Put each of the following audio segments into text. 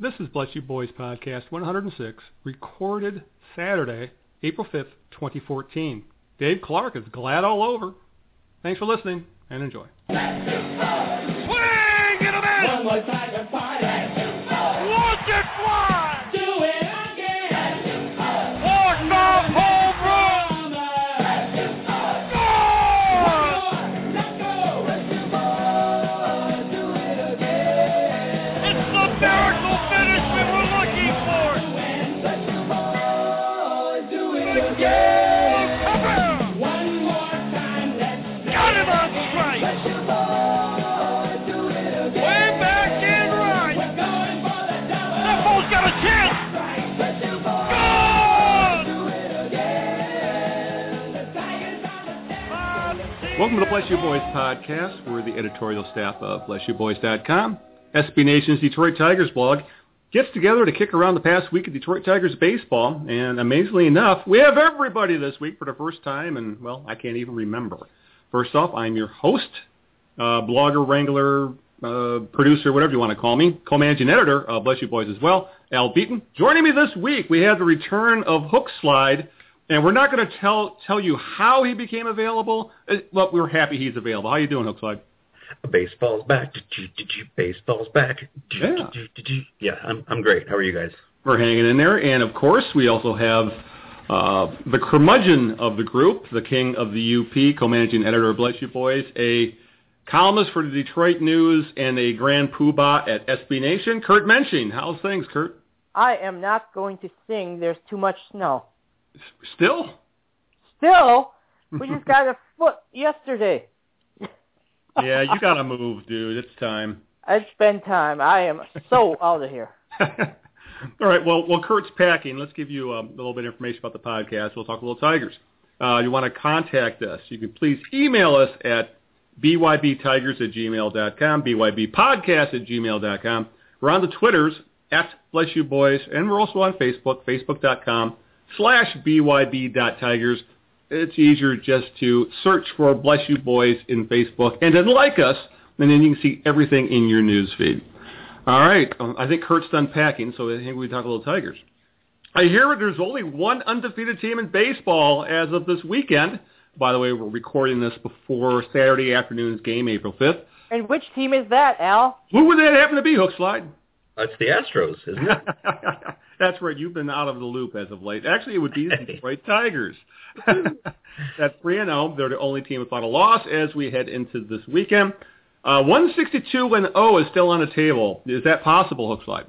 This is Bless You Boys Podcast 106, recorded Saturday, April 5th, 2014. Dave Clark is glad all over. Thanks for listening and enjoy. Swing and a miss! Welcome to the Bless You Boys Podcast. We're the editorial staff of BlessYouBoys.com. SB Nation's Detroit Tigers blog gets together to kick around the past week of Detroit Tigers baseball. And amazingly enough, we have everybody this week for the first time, and, well, I can't even remember. First off, I'm your host, uh, blogger, wrangler, uh, producer, whatever you want to call me, co-managing editor of Bless You Boys as well, Al Beaton. Joining me this week, we have the return of Hook Slide, and we're not going to tell tell you how he became available, uh, but we're happy he's available. How you doing, Hook Slide? Baseball's back. Baseball's back. Yeah. Yeah, I'm I'm great. How are you guys? We're hanging in there, and of course, we also have uh, the curmudgeon of the group, the king of the UP, co-managing editor of Bless You Boys, a columnist for the Detroit News, and a grand poobah at SB Nation, Kurt Mensching. How's things, Kurt? I am not going to sing There's Too Much Snow. Still? Still, we just got a foot yesterday. Yeah, you got to move, dude. It's time. It's been time. I am so out of here. All right. Well, while Kurt's packing, let's give you um, a little bit of information about the podcast. We'll talk a little Tigers. Uh, you want to contact us, you can please email us at bybtigers at gmail.com, bybpodcast at gmail.com. We're on the Twitters, at Bless You Boys, and we're also on Facebook, facebook.com slash byb.tigers. It's easier just to search for Bless You Boys in Facebook and then like us, and then you can see everything in your news feed. All right. Um, I think Kurt's done packing, so I think we can talk a little Tigers. I hear there's only one undefeated team in baseball as of this weekend. By the way, we're recording this before Saturday afternoon's game, April 5th. And which team is that, Al? Who would that happen to be, Hook Slide? That's the Astros, isn't it? That's right. You've been out of the loop as of late. Actually, it would be the Detroit Tigers. At 3 and 0, they're the only team without a loss as we head into this weekend. Uh, 162 and 0 is still on the table. Is that possible, Hook Slide?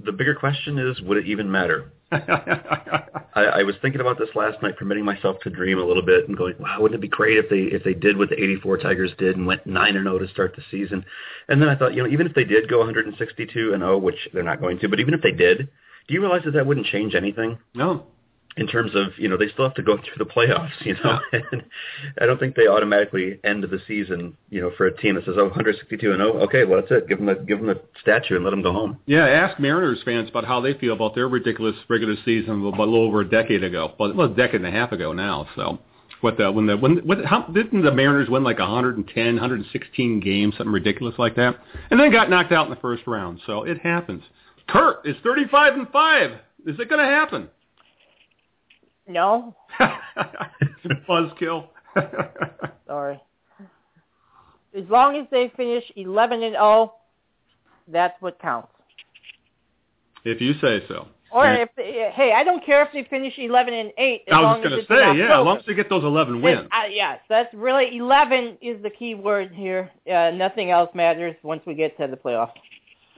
the bigger question is, would it even matter? I, I was thinking about this last night, permitting myself to dream a little bit and going, wow, wouldn't it be great if they if they did what the '84 Tigers did and went nine and zero to start the season? And then I thought, you know, even if they did go 162 and 0, which they're not going to, but even if they did, do you realize that that wouldn't change anything? no. In terms of you know they still have to go through the playoffs you know and i don't think they automatically end the season you know for a team that says oh 162 and oh okay well that's it give them the give them the statue and let them go home Yeah, ask Mariners fans about how they feel about their ridiculous regular season a little over a decade ago. Well, well, a decade and a half ago now. So, what the when the when what how didn't the Mariners win like 110, 116 games, something ridiculous like that, and then got knocked out in the first round. So it happens. Kurt is 35 and five. Is it going to happen? No. Buzzkill. Sorry. As long as they finish 11 and 0, that's what counts. if you say so. Or Yeah. if they, hey, I don't care if they finish 11 and 8 as I was long just as going to say, yeah, as long as they get those 11 wins. Uh, yes, that's really 11 is the key word here. Uh, nothing else matters once we get to the playoffs.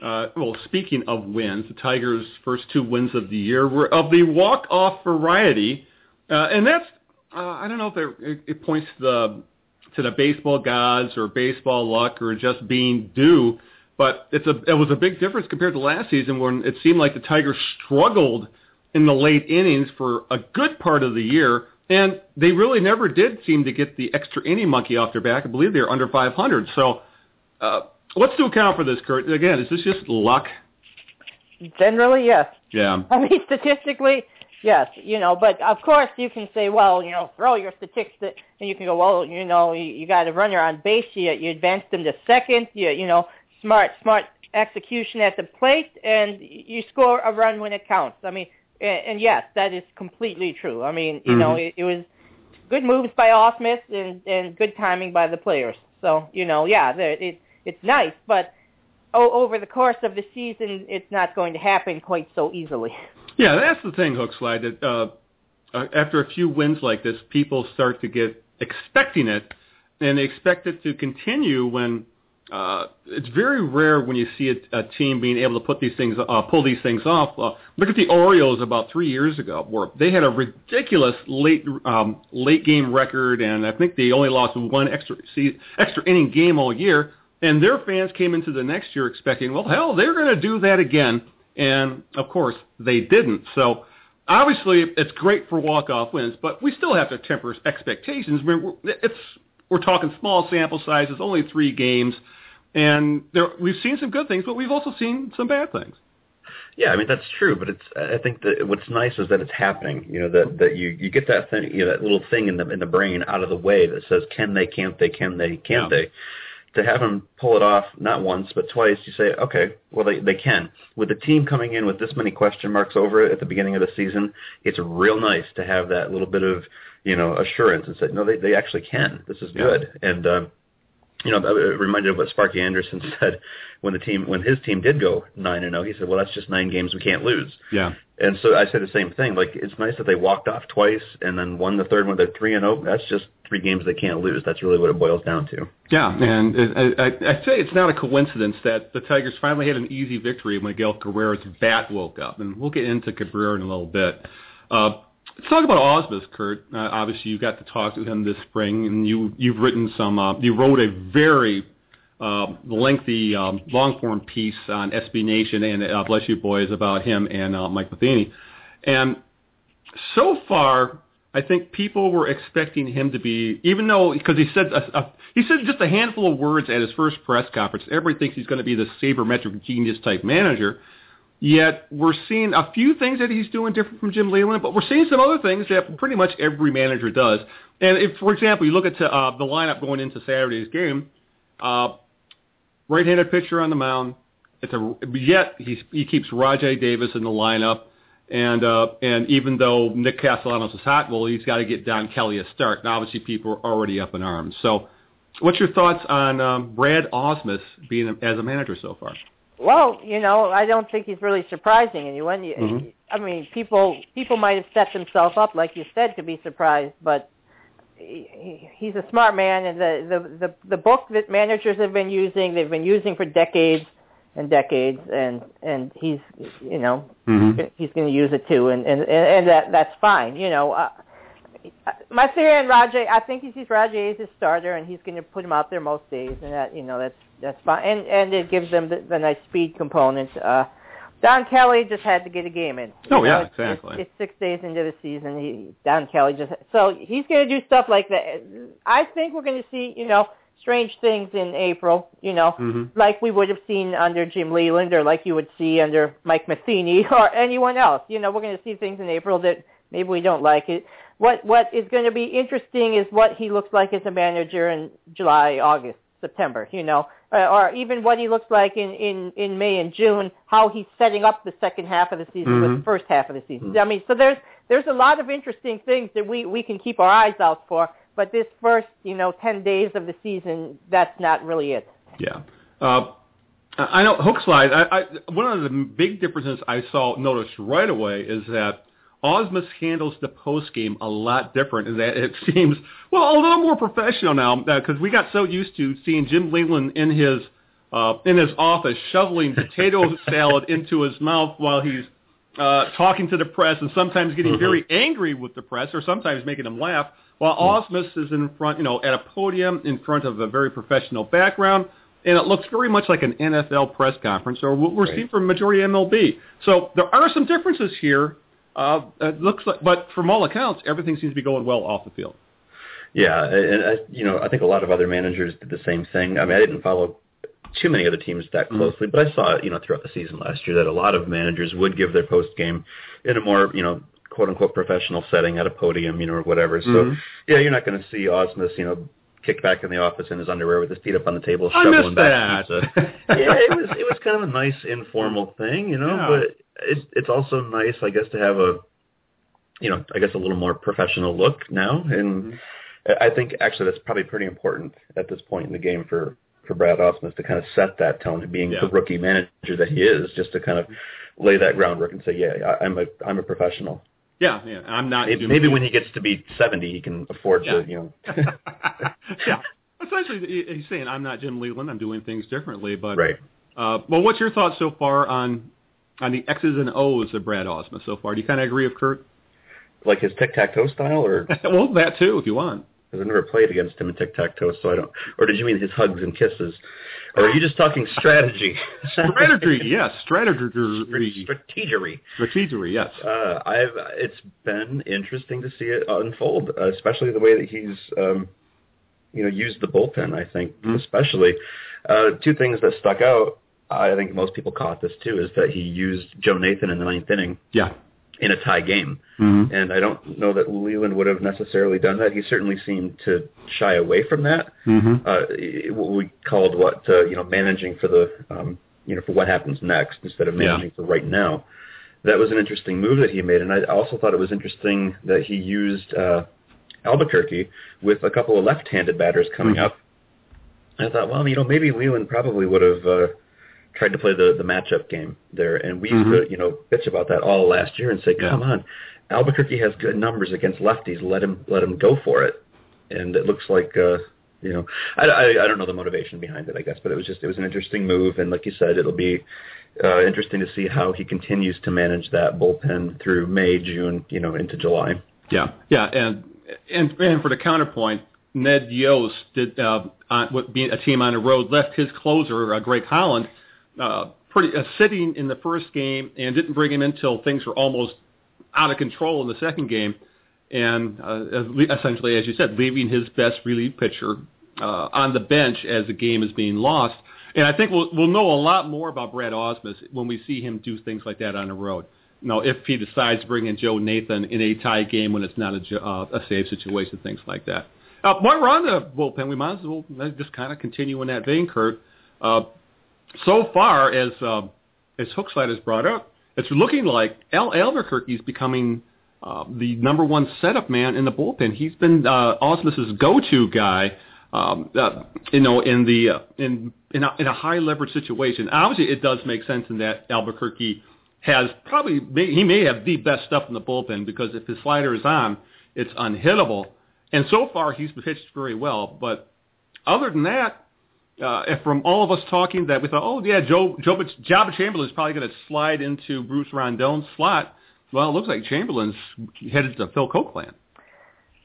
Uh, well, speaking of wins, the Tigers' first two wins of the year were of the walk-off variety, uh, and that's uh, I don't know if it, it points to the to the baseball gods or baseball luck or just being due, but it's a it was a big difference compared to last season when it seemed like the Tigers struggled in the late innings for a good part of the year, and they really never did seem to get the extra inning monkey off their back. I believe they were under 500, so. Uh, What's to account for this, Kurt? Again, is this just luck? Generally, yes. Yeah. I mean, statistically, yes. You know, but of course you can say, well, you know, throw your statistics, and you can go, well, you know, you, you got a runner on base, you, you advanced him to second, you, you know, smart, smart execution at the plate, and you score a run when it counts. I mean, and, and yes, that is completely true. I mean, you know, Mhm. it, it was good moves by Ausmus and and good timing by the players. So you know, yeah, the, it it's nice, but over the course of the season, it's not going to happen quite so easily. Yeah, that's the thing, Hookslide. That uh, uh, after a few wins like this, people start to get expecting it, and they expect it to continue. When uh, it's very rare when you see a, a team being able to put these things, uh, pull these things off. Uh, look at the Orioles about three years ago, where they had a ridiculous late um, late game record, and I think they only lost one extra extra inning game all year. And their fans came into the next year expecting, well, hell, they're going to do that again. And of course, they didn't. So obviously, it's great for walk-off wins, but we still have to temper expectations. I mean, we're, it's we're talking small sample sizes, only three games, and there we've seen some good things, but we've also seen some bad things. Yeah, I mean that's true, but it's I think that what's nice is that it's happening. You know that that you you get that thing, you know, that little thing in the in the brain out of the way that says can they, can't they, can they, can't Yeah. they. To have them pull it off not once but twice, you say, okay, well they they can. With the team coming in with this many question marks over it at the beginning of the season, it's real nice to have that little bit of you know assurance and say, no, they they actually can. This is Yeah. good, and. um you know, it reminded of what Sparky Anderson said when the team when his team did go nine and zero. He said, "Well, that's just nine games we can't lose." Yeah. And so I said the same thing. Like it's nice that they walked off twice and then won the third one. They're three and zero. That's just three games they can't lose. That's really what it boils down to. Yeah, and I, I, I say it's not a coincidence that the Tigers finally had an easy victory when Miguel Cabrera's bat woke up, and we'll get into Cabrera in a little bit. Uh, let's talk about Ausmus, Kurt. Uh, obviously, you got to talk to him this spring, and you you've written some. Uh, you wrote a very uh, lengthy, um, long form piece on SB Nation and uh, Bless You Boys about him and uh, Mike Matheny, and so far, I think people were expecting him to be, even though because he said a, a, he said just a handful of words at his first press conference. Everybody thinks he's going to be the sabermetric genius type manager. Yet we're seeing a few things that he's doing different from Jim Leyland, but we're seeing some other things that pretty much every manager does. And if, for example, you look at uh, the lineup going into Saturday's game, uh, right-handed pitcher on the mound. It's a yet he he keeps Rajai Davis in the lineup, and uh, and even though Nick Castellanos is hot, well, he's got to get Don Kelly a start. And obviously, people are already up in arms. So, what's your thoughts on um, Brad Ausmus being a, as a manager so far? Well, you know, I don't think he's really surprising anyone. Mhm. I mean, people people might have set themselves up, like you said, to be surprised, but he, he- he's a smart man, and the, the the the book that managers have been using, they've been using for decades and decades, and and he's you know Mm-hmm. he's going to use it too, and and and that that's fine. You know, uh, my theory on Rajai, I think he sees Rajai as his starter, and he's going to put him out there most days, and that you know that's that's fine, and and it gives them the, the nice speed component. Uh, Don Kelly just had to get a game in. You Oh, know, yeah, it's, exactly. It's, it's six days into the season. He, Don Kelly just so he's going to do stuff like that. I think we're going to see you know strange things in April. You know, Mm-hmm. like we would have seen under Jim Leyland or like you would see under Mike Matheny or anyone else. You know, we're going to see things in April that maybe we don't like it. What what is going to be interesting is what he looks like as a manager in July, August, September, you know, uh, or even what he looks like in in in May and June, how he's setting up the second half of the season with Mhm. the first half of the season. I mean, so there's there's a lot of interesting things that we we can keep our eyes out for, but this first, you know, 10 days of the season, that's not really it. Yeah. Uh, I I know hook slide. I, I, one of the big differences I saw noticed right away is that Ausmus handles the post game a lot different. In that it seems well a little more professional now because we got so used to seeing Jim Leyland in his uh, in his office shoveling potato salad into his mouth while he's uh, talking to the press and sometimes getting very angry with the press or sometimes making them laugh. While Ausmus is in front, you know, at a podium in front of a very professional background, and it looks very much like an NFL press conference or what we're Right. seeing from majority MLB. So there are some differences here. Uh, it looks like, but from all accounts, everything seems to be going well off the field. Yeah, and I, you know, I think a lot of other managers did the same thing. I mean, I didn't follow too many other teams that closely, but I saw, you know, throughout the season last year that a lot of managers would give their post game in a more, you know, quote unquote professional setting at a podium, you know, or whatever. So Mhm. yeah, you're not going to see Ausmus, you know, kicked back in the office in his underwear with his feet up on the table, shoveling back that. pizza. yeah, it was it was kind of a nice informal thing, you know. Yeah. But it, it's also nice, I guess, to have a, you know, I guess a little more professional look now, and I think actually that's probably pretty important at this point in the game for for Brad Ausmus to kind of set that tone being Yeah. the rookie manager that he is, just to kind of lay that groundwork and say, yeah, I, I'm a I'm a professional. Yeah, yeah. I'm not. Maybe when he gets to be 70, he can afford Yeah. to, you know. yeah. Essentially, he's saying, "I'm not Jim Leyland. I'm doing things differently." But right. Uh, well, what's your thoughts so far on on the X's and O's of Brad Ausmus so far? Do you kind of agree with Kurt? Like his tic tac toe style, or well, that too, if you want. because I've never played against him in tic tac toe, so I don't. Or did you mean his hugs and kisses? Or are you just talking strategy? Strategy, yes, strategy, Strategery. strategy, yes. Uh, I've. It's been interesting to see it unfold, especially the way that he's, um, you know, used the bullpen. I think, Mhm. especially uh, two things that stuck out. I think most people caught this too, is that he used Joe Nathan in the ninth inning Yeah. in a tie game. Mm-hmm. And I don't know that Leyland would have necessarily done that. He certainly seemed to shy away from that. Mm-hmm. Uh, what we called what uh, you know managing for the um, you know for what happens next instead of Yeah. managing for right now. That was an interesting move that he made, and I also thought it was interesting that he used uh, Albuquerque with a couple of left-handed batters coming Mhm. up. I thought, well, you know, maybe Leyland probably would have uh, tried to play the the matchup game there, and we used Mhm. to you know bitch about that all last year and say, come on, Albuquerque has good numbers against lefties. Let him let him go for it. And it looks like uh, you know I, I I don't know the motivation behind it, I guess, but it was just it was an interesting move, and like you said, it'll be uh, interesting to see how he continues to manage that bullpen through May, June, you know, into July. Yeah, yeah, and and and for the counterpoint, Ned Yost did uh, on, being a team on the road left his closer uh, Greg Holland uh, pretty uh, sitting in the first game and didn't bring him in until things were almost out of control in the second game, and uh, essentially, as you said, leaving his best relief pitcher uh, on the bench as the game is being lost. And I think we'll we'll know a lot more about Brad Ausmus when we see him do things like that on the road. Now, if he decides to bring in Joe Nathan in a tie game when it's not a, uh, a save situation, things like that. Uh, while we're on the bullpen, we might as well uh, just kind of continue in that vein, Kurt. Uh, so far, as uh, as Hookslide has brought up, it's looking like Al Albuquerque's becoming uh, the number one setup man in the bullpen. He's been uh, Ausmus's go-to guy. Um, uh, you know, in the uh, in in a, in a high leverage situation. Obviously, it does make sense in that Albuquerque has probably he may have the best stuff in the bullpen because if his slider is on, it's unhittable. And so far, he's pitched very well. But other than that, uh, if from all of us talking that we thought, oh yeah, Joe Joe Joba Chamberlain is probably going to slide into Bruce Rondon's slot. Well, it looks like Chamberlain's headed to Phil Copeland.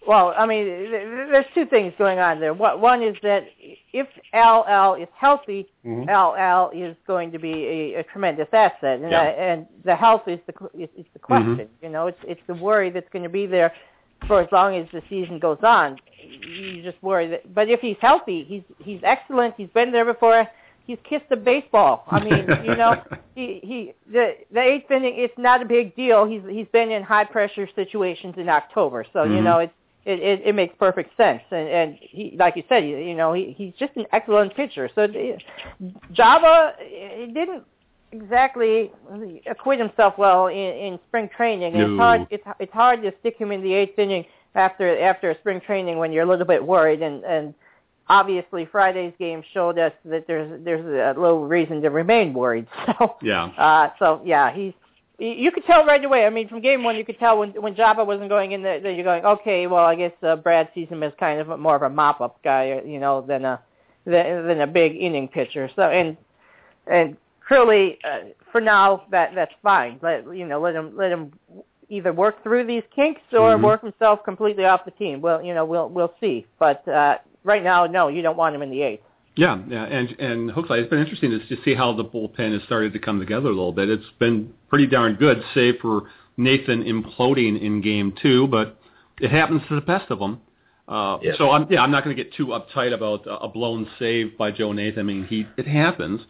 Well, I mean, th- th- there's two things going on there. One one is that if Al is healthy, Mhm. Al Al is going to be a, a tremendous asset, and Yeah. I, and the health is the is, is the question. You know, it's it's the worry that's going to be there for as long as the season goes on. You just worry that. But if he's healthy, he's he's excellent. He's been there before. He's kissed a baseball. I mean, you know, he he the the eighth inning. It's not a big deal. He's he's been in high pressure situations in October, so you Mhm. know it's it, it it makes perfect sense. And and he like you said, you, you know, he he's just an excellent pitcher. So Joba he didn't exactly acquit himself well in, in spring training. And No. it's hard it's it's hard to stick him in the eighth inning after after spring training when you're a little bit worried and and obviously Friday's game showed us that there's there's a little reason to remain worried. So Yeah. uh, so yeah, he's. You could tell right away. I mean, from game one, you could tell when when Joba wasn't going in there. That you're going, okay, well, I guess uh, Brad sees him as kind of a, more of a mop-up guy, you know, than a than, than a big inning pitcher. So and and clearly, uh, for now, that that's fine. Let you know, let him let him either work through these kinks or Mhm. work himself completely off the team. Well, you know, we'll we'll see. But uh, right now, no, you don't want him in the eighth. Yeah, yeah, and and Hookslide, it's been interesting to to see how the bullpen has started to come together a little bit. It's been pretty darn good, save for Nathan imploding in game two, but it happens to the best of them. Uh, Yes. So I'm yeah, I'm not going to get too uptight about a a blown save by Joe Nathan. I mean, he it happens,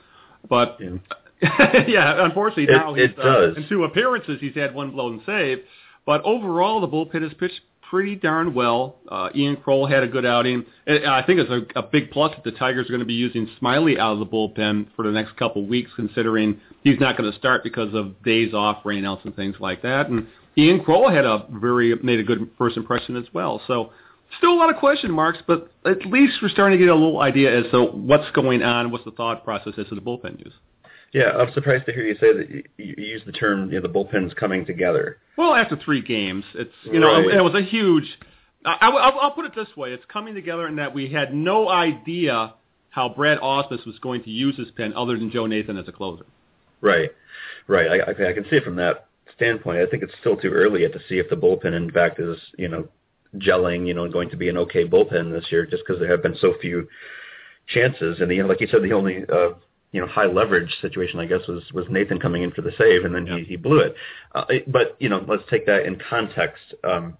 but Yeah. yeah, unfortunately It- now he's, it. Uh, in two appearances he's had one blown save, but overall the bullpen has pitched pretty darn well. Uh, Ian Krol had a good outing. And I think it's a, a big plus that the Tigers are going to be using Smyly out of the bullpen for the next couple of weeks, considering he's not going to start because of days off, rainouts, and things like that. And Ian Krol had a very made a good first impression as well. So still a lot of question marks, but at least we're starting to get a little idea as to what's going on, what's the thought process as to the bullpen use. Yeah, I'm surprised to hear you say that you, you use the term you know, the bullpen's coming together. Well, after three games, it's you know Right. it was a huge. I, will I'll put it this way: it's coming together in that we had no idea how Brad Ausmus was going to use his pen other than Joe Nathan as a closer. Right, right. I, I, I can see it from that standpoint. I think it's still too early yet to see if the bullpen, in fact, is you know gelling. You know, going to be an okay bullpen this year, just because there have been so few chances. And you know, like you said, the only uh, you know high leverage situation, I guess, was was Nathan coming in for the save, and then Yeah. he he blew it. Uh, but you know, let's take that in context. Um,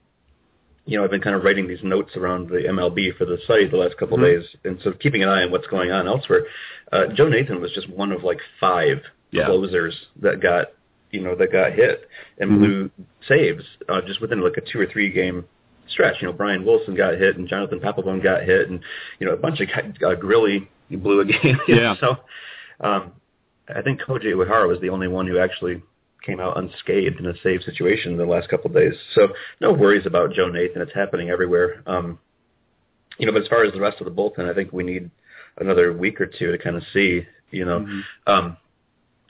you know, I've been kind of writing these notes around the MLB for the site the last couple Mhm. of days, and so keeping an eye on what's going on elsewhere. Uh, Joe Nathan was just one of like five Yeah. closers that got you know that got hit and Mhm. blew saves uh, just within like a two or three game stretch. You know, Brian Wilson got hit and Jonathan Papelbon got hit, and you know a bunch of guys, uh, Grilli blew a game. Yeah. So um, I think Koji Uehara was the only one who actually came out unscathed in a save situation in the last couple of days. So no worries about Joe Nathan. It's happening everywhere. Um, you know, but as far as the rest of the bullpen, I think we need another week or two to kind of see. You know, Mhm. um,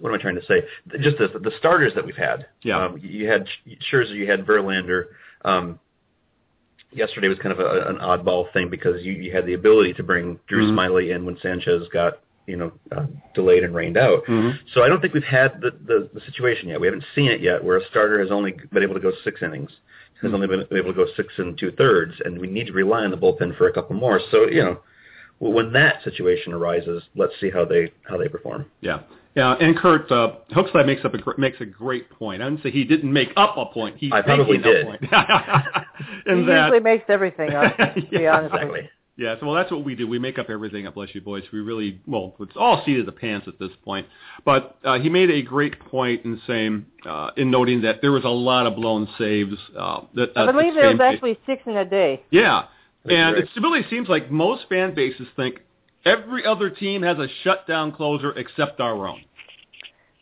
what am I trying to say? Just the, the starters that we've had. Yeah. Um, you had Scherzer, you had Verlander. Um, yesterday was kind of a, an oddball thing because you, you had the ability to bring Drew Mhm. Smyly in when Sanchez got you know uh, delayed and rained out. Mhm. So I don't think we've had the, the the situation yet. We haven't seen it yet where a starter has only been able to go six innings, has only been able to go six and two thirds, and we need to rely on the bullpen for a couple more. So you know, when that situation arises, let's see how they how they perform. Yeah. Yeah, and Kurt uh, Hookslide makes up a makes a great point. I didn't say he didn't make up a point. He's I probably making a did. point. he In that, usually makes everything up. To be Yeah, honest with you. Exactly. Yeah, so well, that's what we do. We make up everything up, bless you boys. We really, well, it's all seat of the pants at this point. But uh, he made a great point in saying, uh, in noting that there was a lot of blown saves. Uh, that, I uh, believe there was fan- actually six in a day. Yeah, That's and right. it really seems like most fan bases think every other team has a shutdown closer except our own.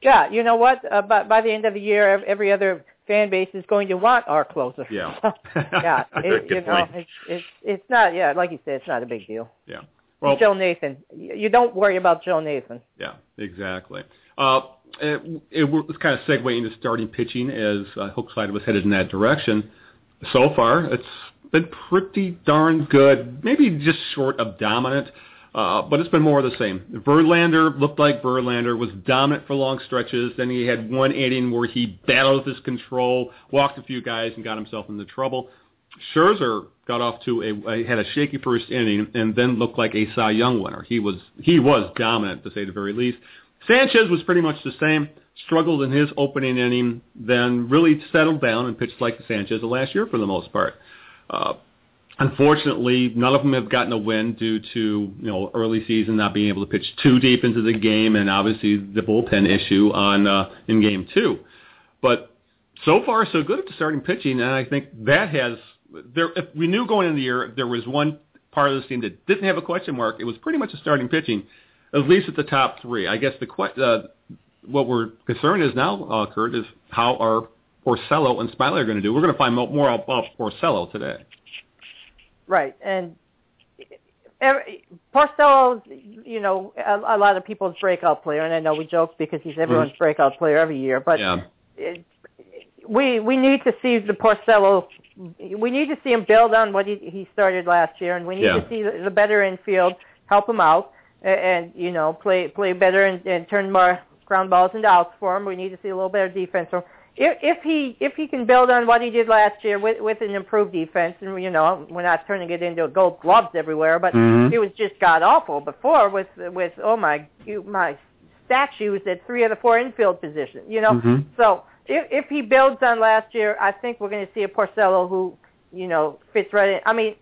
Yeah, you know what? Uh, by, by the end of the year, ev- every other fan base is going to want our closer. Yeah. yeah, it, you know, it's it's it's not. Yeah, like you said, it's not a big deal. Yeah. Well, Joe Nathan, you you don't worry about Joe Nathan. Yeah, exactly. Uh, it, it was kind of segue into starting pitching as uh, HookSlide was headed in that direction. So far, it's been pretty darn good. Maybe just short of dominant, uh, but it's been more of the same. Verlander looked like Verlander was dominant for long stretches. Then he had one inning where he battled with his control, walked a few guys, and got himself into trouble. Scherzer got off to a, had a shaky first inning and then looked like a Cy Young winner. He was he was dominant to say the very least. Sanchez was pretty much the same. Struggled in his opening inning, then really settled down and pitched like Sanchez of last year for the most part. Uh, unfortunately, none of them have gotten a win due to you know early season not being able to pitch too deep into the game, and obviously the bullpen issue on uh, in game two. But so far so good at the starting pitching, and I think that has there. If we knew going into the year there was one part of this team that didn't have a question mark, it was pretty much the starting pitching, at least at the top three. I guess the que- uh, what we're concerned is now, uh, Kurt, is how are Porcello and Smyly are going to do. We're going to find mo- more about Porcello today. Right, and every, Porcello's, you know, a, a lot of people's breakout player, and I know we joke because he's everyone's mm-hmm. breakout player every year, but yeah. it, we we need to see the Porcello. We need to see him build on what he he started last year, and we need Yeah. to see the, the better infield help him out, and, and you know play play better and, and turn more ground balls into outs for him. We need to see a little better defense. So if, if he if he can build on what he did last year with with an improved defense, and you know we're not turning it into gold gloves everywhere, but Mhm. it was just god awful before with with oh my my statues at three of the four infield positions. You know, Mhm. so if if he builds on last year, I think we're going to see a Porcello who you know fits right in. I mean,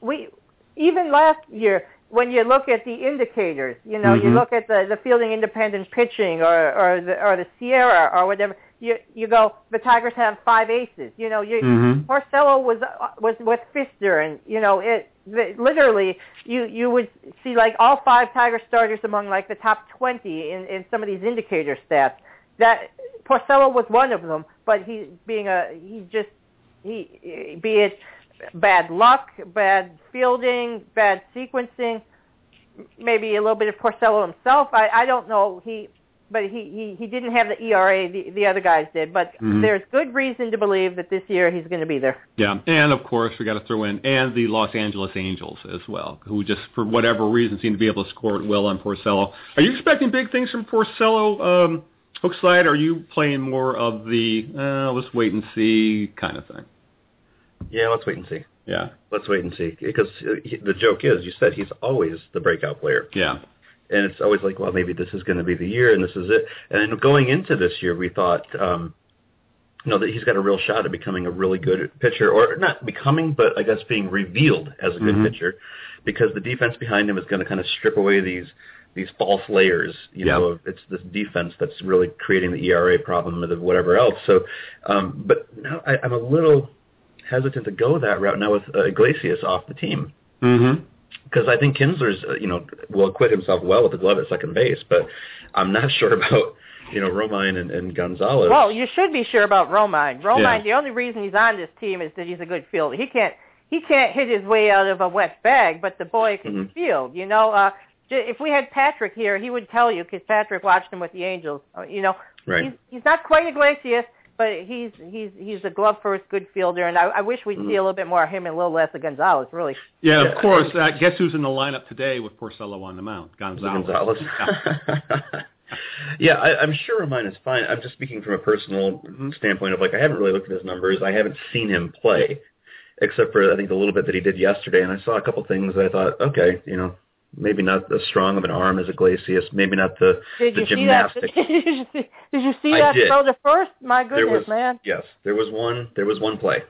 we even last year when you look at the indicators, you know, you Mhm. look at the the fielding independent pitching or or the or the SIERA or whatever. You you go the Tigers have five aces. You know, you Mhm. Porcello was was with Fister, and you know it. The, literally, you you would see like all five Tiger starters among like the top twenty in in some of these indicator stats. That Porcello was one of them, but he being a he just he be it bad luck, bad fielding, bad sequencing, maybe a little bit of Porcello himself. I I don't know. He but he he he didn't have the ERA the the other guys did. But Mhm. there's good reason to believe that this year he's going to be there. Yeah, and of course we got to throw in and the Los Angeles Angels as well, who just for whatever reason seem to be able to score it well on Porcello. Are you expecting big things from Porcello? Um, Hookslide, are you playing more of the uh, let's wait and see kind of thing? Yeah, let's wait and see. Yeah, Let's wait and see because uh, the joke is, you said he's always the breakout player, yeah, and it's always like, well, maybe this is going to be the year, and this is it. And going into this year, we thought, um, you know, that he's got a real shot at becoming a really good pitcher, or not becoming, but I guess being revealed as a good Mhm. pitcher, because the defense behind him is going to kind of strip away these these false layers. You Yeah. know, of it's this defense that's really creating the ERA problem and the whatever else. So, um, but now I, I'm a little hesitant to go that route now with uh, Iglesias off the team mm-hmm. Because I think Kinsler's you know will acquit himself well with the glove at second base, but I'm not sure about you know Romine and, and Gonzalez. Well, you should be sure about Romine. Romine, Yeah. the only reason he's on this team is that he's a good fielder. He can't he can't hit his way out of a wet bag, but the boy can Mhm. field. You know, uh, if we had Patrick here, he would tell you because Patrick watched him with the Angels. Uh, you know, Right. he's he's not quite Iglesias, but he's he's he's a glove first good fielder, and I, I wish we'd Mhm. see a little bit more of him and a little less of Gonzalez. Really, yeah. Yeah, Of course, uh, guess who's in the lineup today with Porcello on the mound? Gonzalez. Gonzalez. yeah, I, I'm sure Romine is fine. I'm just speaking from a personal Mhm. standpoint of like I haven't really looked at his numbers. I haven't seen him play, except for I think the little bit that he did yesterday, and I saw a couple things that I thought, okay, you know, maybe not as strong of an arm as Iglesias, maybe not the did the you see gymnastics. that? did you see, did you see that did. throw to first? My goodness, was man. yes, there was one. There was one play.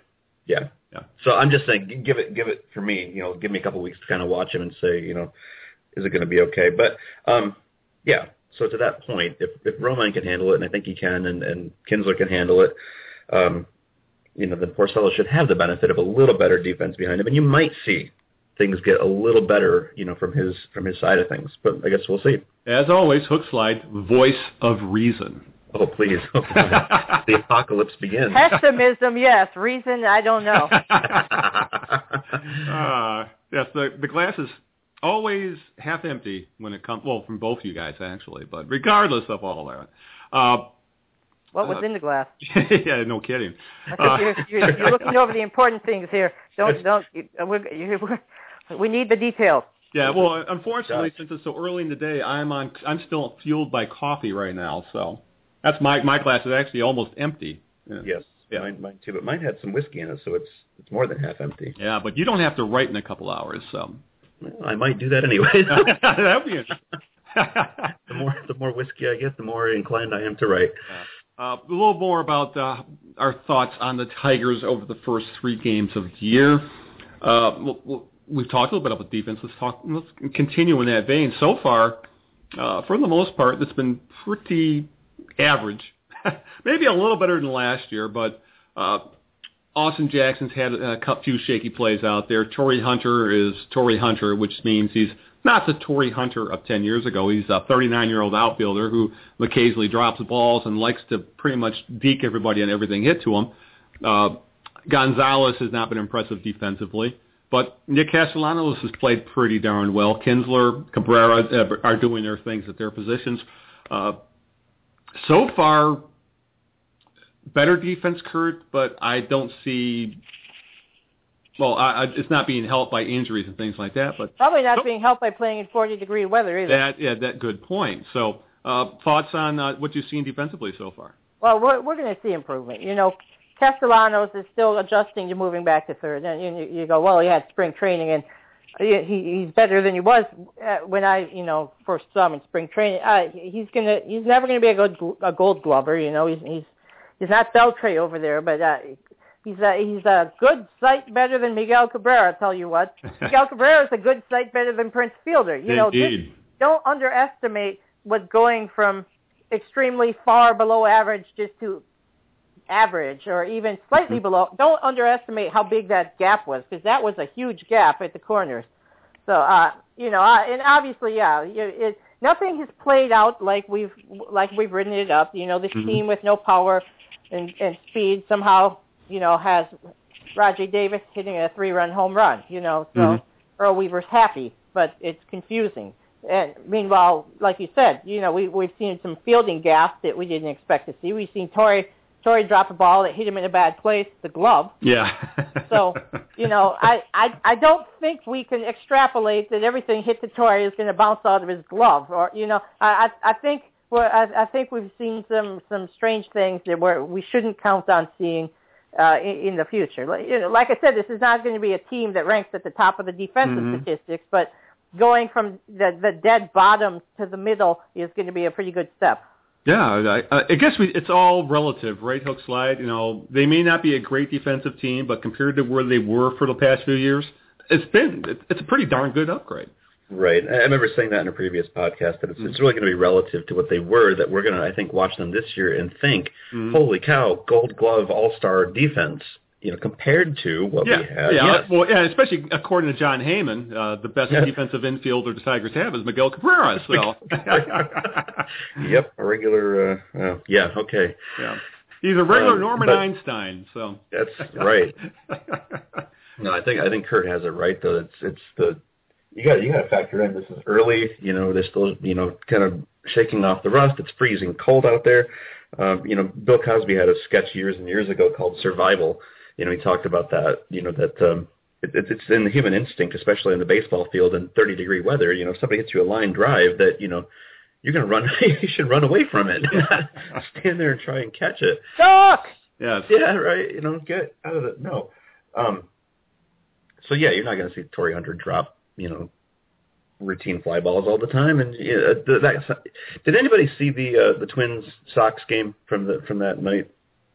Yeah. Yeah. So I'm just saying, give it, give it for me. You know, give me a couple of weeks to kind of watch him and say, you know, is it going to be okay? But um, yeah. So to that point, if if Romine can handle it, and I think he can, and and Kinsler can handle it, um, you know, then Porcello should have the benefit of a little better defense behind him, and you might see things get a little better, you know, from his from his side of things. But I guess we'll see. As always, Hook Slide, voice of reason. Oh, please, the apocalypse begins. Pessimism, yes. Reason, I don't know. uh, yes, the the glass is always half empty when it comes. Well, from both you guys actually, but regardless of all that, uh, What was in the glass? yeah, no kidding. Because Uh, you're, you're, you're looking over the important things here. Don't don't. you- uh, We're, you we need the details. yeah, well, unfortunately, since it's so early in the day, I'm on. I'm still fueled by coffee right now, so that's my my glass is actually almost empty. Yeah. Yes, Yeah. mine, mine too. But mine had some whiskey in it, so it's it's more than half empty. Yeah, but you don't have to write in a couple hours, so Well, I might do that anyway. that'd be interesting. the more the more whiskey I get, the more inclined I am to write. Uh, a little more about uh, our thoughts on the Tigers over the first three games of the year. Uh, we'll, we'll, we've talked a little bit about defense. Let's talk. Let's continue in that vein. So far, uh, for the most part, it's been pretty average. Maybe a little better than last year, but uh, Austin Jackson's had a few shaky plays out there. Torii Hunter is Torii Hunter, which means he's not the Torii Hunter of 10 years ago. He's a 39-year-old outfielder who occasionally drops balls and likes to pretty much deke everybody and everything hit to him. Uh, Gonzalez has not been impressive defensively, but Nick Castellanos has played pretty darn well. Kinsler, Cabrera uh, are doing their things at their positions. Uh, so far, better defense, Kurt, but I don't see. Well, I, I, it's not being helped by injuries and things like that, but Probably not Nope. being helped by playing in 40 degree weather either. that yeah, that good point. So, uh, thoughts on uh, what you've seen defensively so far? Well, we're we're going to see improvement. You know, Castellanos is still adjusting to moving back to third, and you, you go, well, he had spring training, and he, he he's better than he was uh, when I you know first saw him in spring training. Uh, he's gonna he's never going to be a good a Gold Glover. You know, he's he's he's not Beltre over there, but uh, he's a he's a good sight better than Miguel Cabrera. I'll tell you what, Miguel Cabrera is a good sight better than Prince Fielder. You know, this, Indeed. don't underestimate what's going from extremely far below average just to average or even slightly below. Don't underestimate how big that gap was because that was a huge gap at the corners. So, uh, you know, uh, and obviously, yeah, it, nothing has played out like we've like we've written it up. You know, this Mhm. team with no power and, and speed somehow, you know, has Rajai Davis hitting a three-run home run. You know, so Mhm. Earl Weaver's happy, but it's confusing. And meanwhile, like you said, you know, we we've seen some fielding gaps that we didn't expect to see. We've seen Torii Torii drop a ball that hit him in a bad place, the glove. yeah. So, you know, I, I I don't think we can extrapolate that everything hit to Torii is going to bounce out of his glove, or you know, I I, I think well, I, I think we've seen some some strange things that where we shouldn't count on seeing uh, in, in the future. Like, you know, like I said, this is not going to be a team that ranks at the top of the defensive Mhm. statistics, but going from the the dead bottom to the middle is going to be a pretty good step. Yeah, I, I guess we, it's all relative, right? Hook slide. You know, they may not be a great defensive team, but compared to where they were for the past few years, it's been it's a pretty darn good upgrade. Right. I remember saying that in a previous podcast that it's, it's really going to be relative to what they were. That we're going to, I think, watch them this year and think, Mhm. "Holy cow, Gold Glove All Star defense." You know, compared to what Yeah, we had. yeah. Yes. Well, yeah, especially according to Jon Heyman, uh, the best defensive infielder the Tigers have is Miguel Cabrera. So, yep, a regular. Uh, uh, yeah. Okay. yeah, he's a regular Um, Norman Einstein. So That's right. No, I think I think Kurt has it right though. It's it's the you got you got to factor in this is early. You know, they're still you know kind of shaking off the rust. It's freezing cold out there. Um, you know, Bill Cosby had a sketch years and years ago called Survival. You know, he talked about that. You know that um, it, it's it's in the human instinct, especially in the baseball field in 30 degree weather. You know, if somebody hits you a line drive that you know you're gonna run. you should run away from it. Stand there and try and catch it. Duck. yes, Yeah, right. You know, get out of it. No. Um. So yeah, you're not going to see Torii Hunter drop, you know, routine fly balls all the time. And yeah, th- that, did anybody see the uh, the Twins Sox game from the from that night?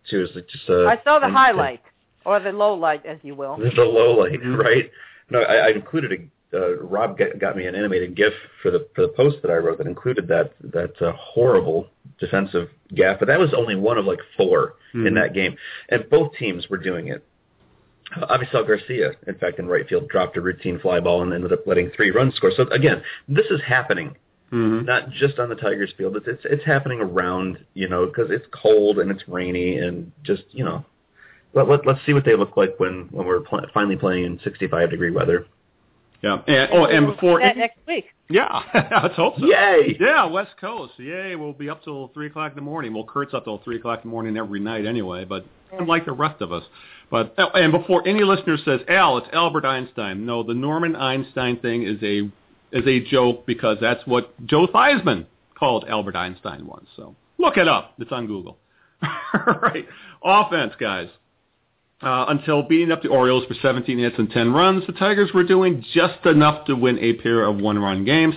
Seriously, just uh, I saw the and- highlight or the low light, as you will. the low light, Mhm. right? No, I, I included a. Uh, Rob got, got me an animated GIF for the for the post that I wrote that included that that uh, horrible defensive gaffe, but that was only one of like 4 in Mhm. that game, and both teams were doing it. Uh, Avisail Garcia, in fact, in right field, dropped a routine fly ball and ended up letting three runs score. So again, this is happening Mhm. not just on the Tigers field. It's it's, it's happening around, you know, because it's cold and it's rainy and just you know, let, let let's see what they look like when when we're pl- finally playing in 65 degree weather. yeah. And oh, and before that next week. yeah, let's hope so. Yay! Yeah, West Coast. Yay, we'll be up till three o'clock in the morning. Well, Kurt's up till three o'clock in the morning every night anyway, but unlike the rest of us. But oh, and before any listener says, Al, it's Albert Einstein. No, the Norman Einstein thing is a is a joke because that's what Joe Theismann called Albert Einstein once. So look it up. It's on Google. right. Offense, guys. Uh, until beating up the Orioles for 17 hits and 10 runs, the Tigers were doing just enough to win a pair of one-run games,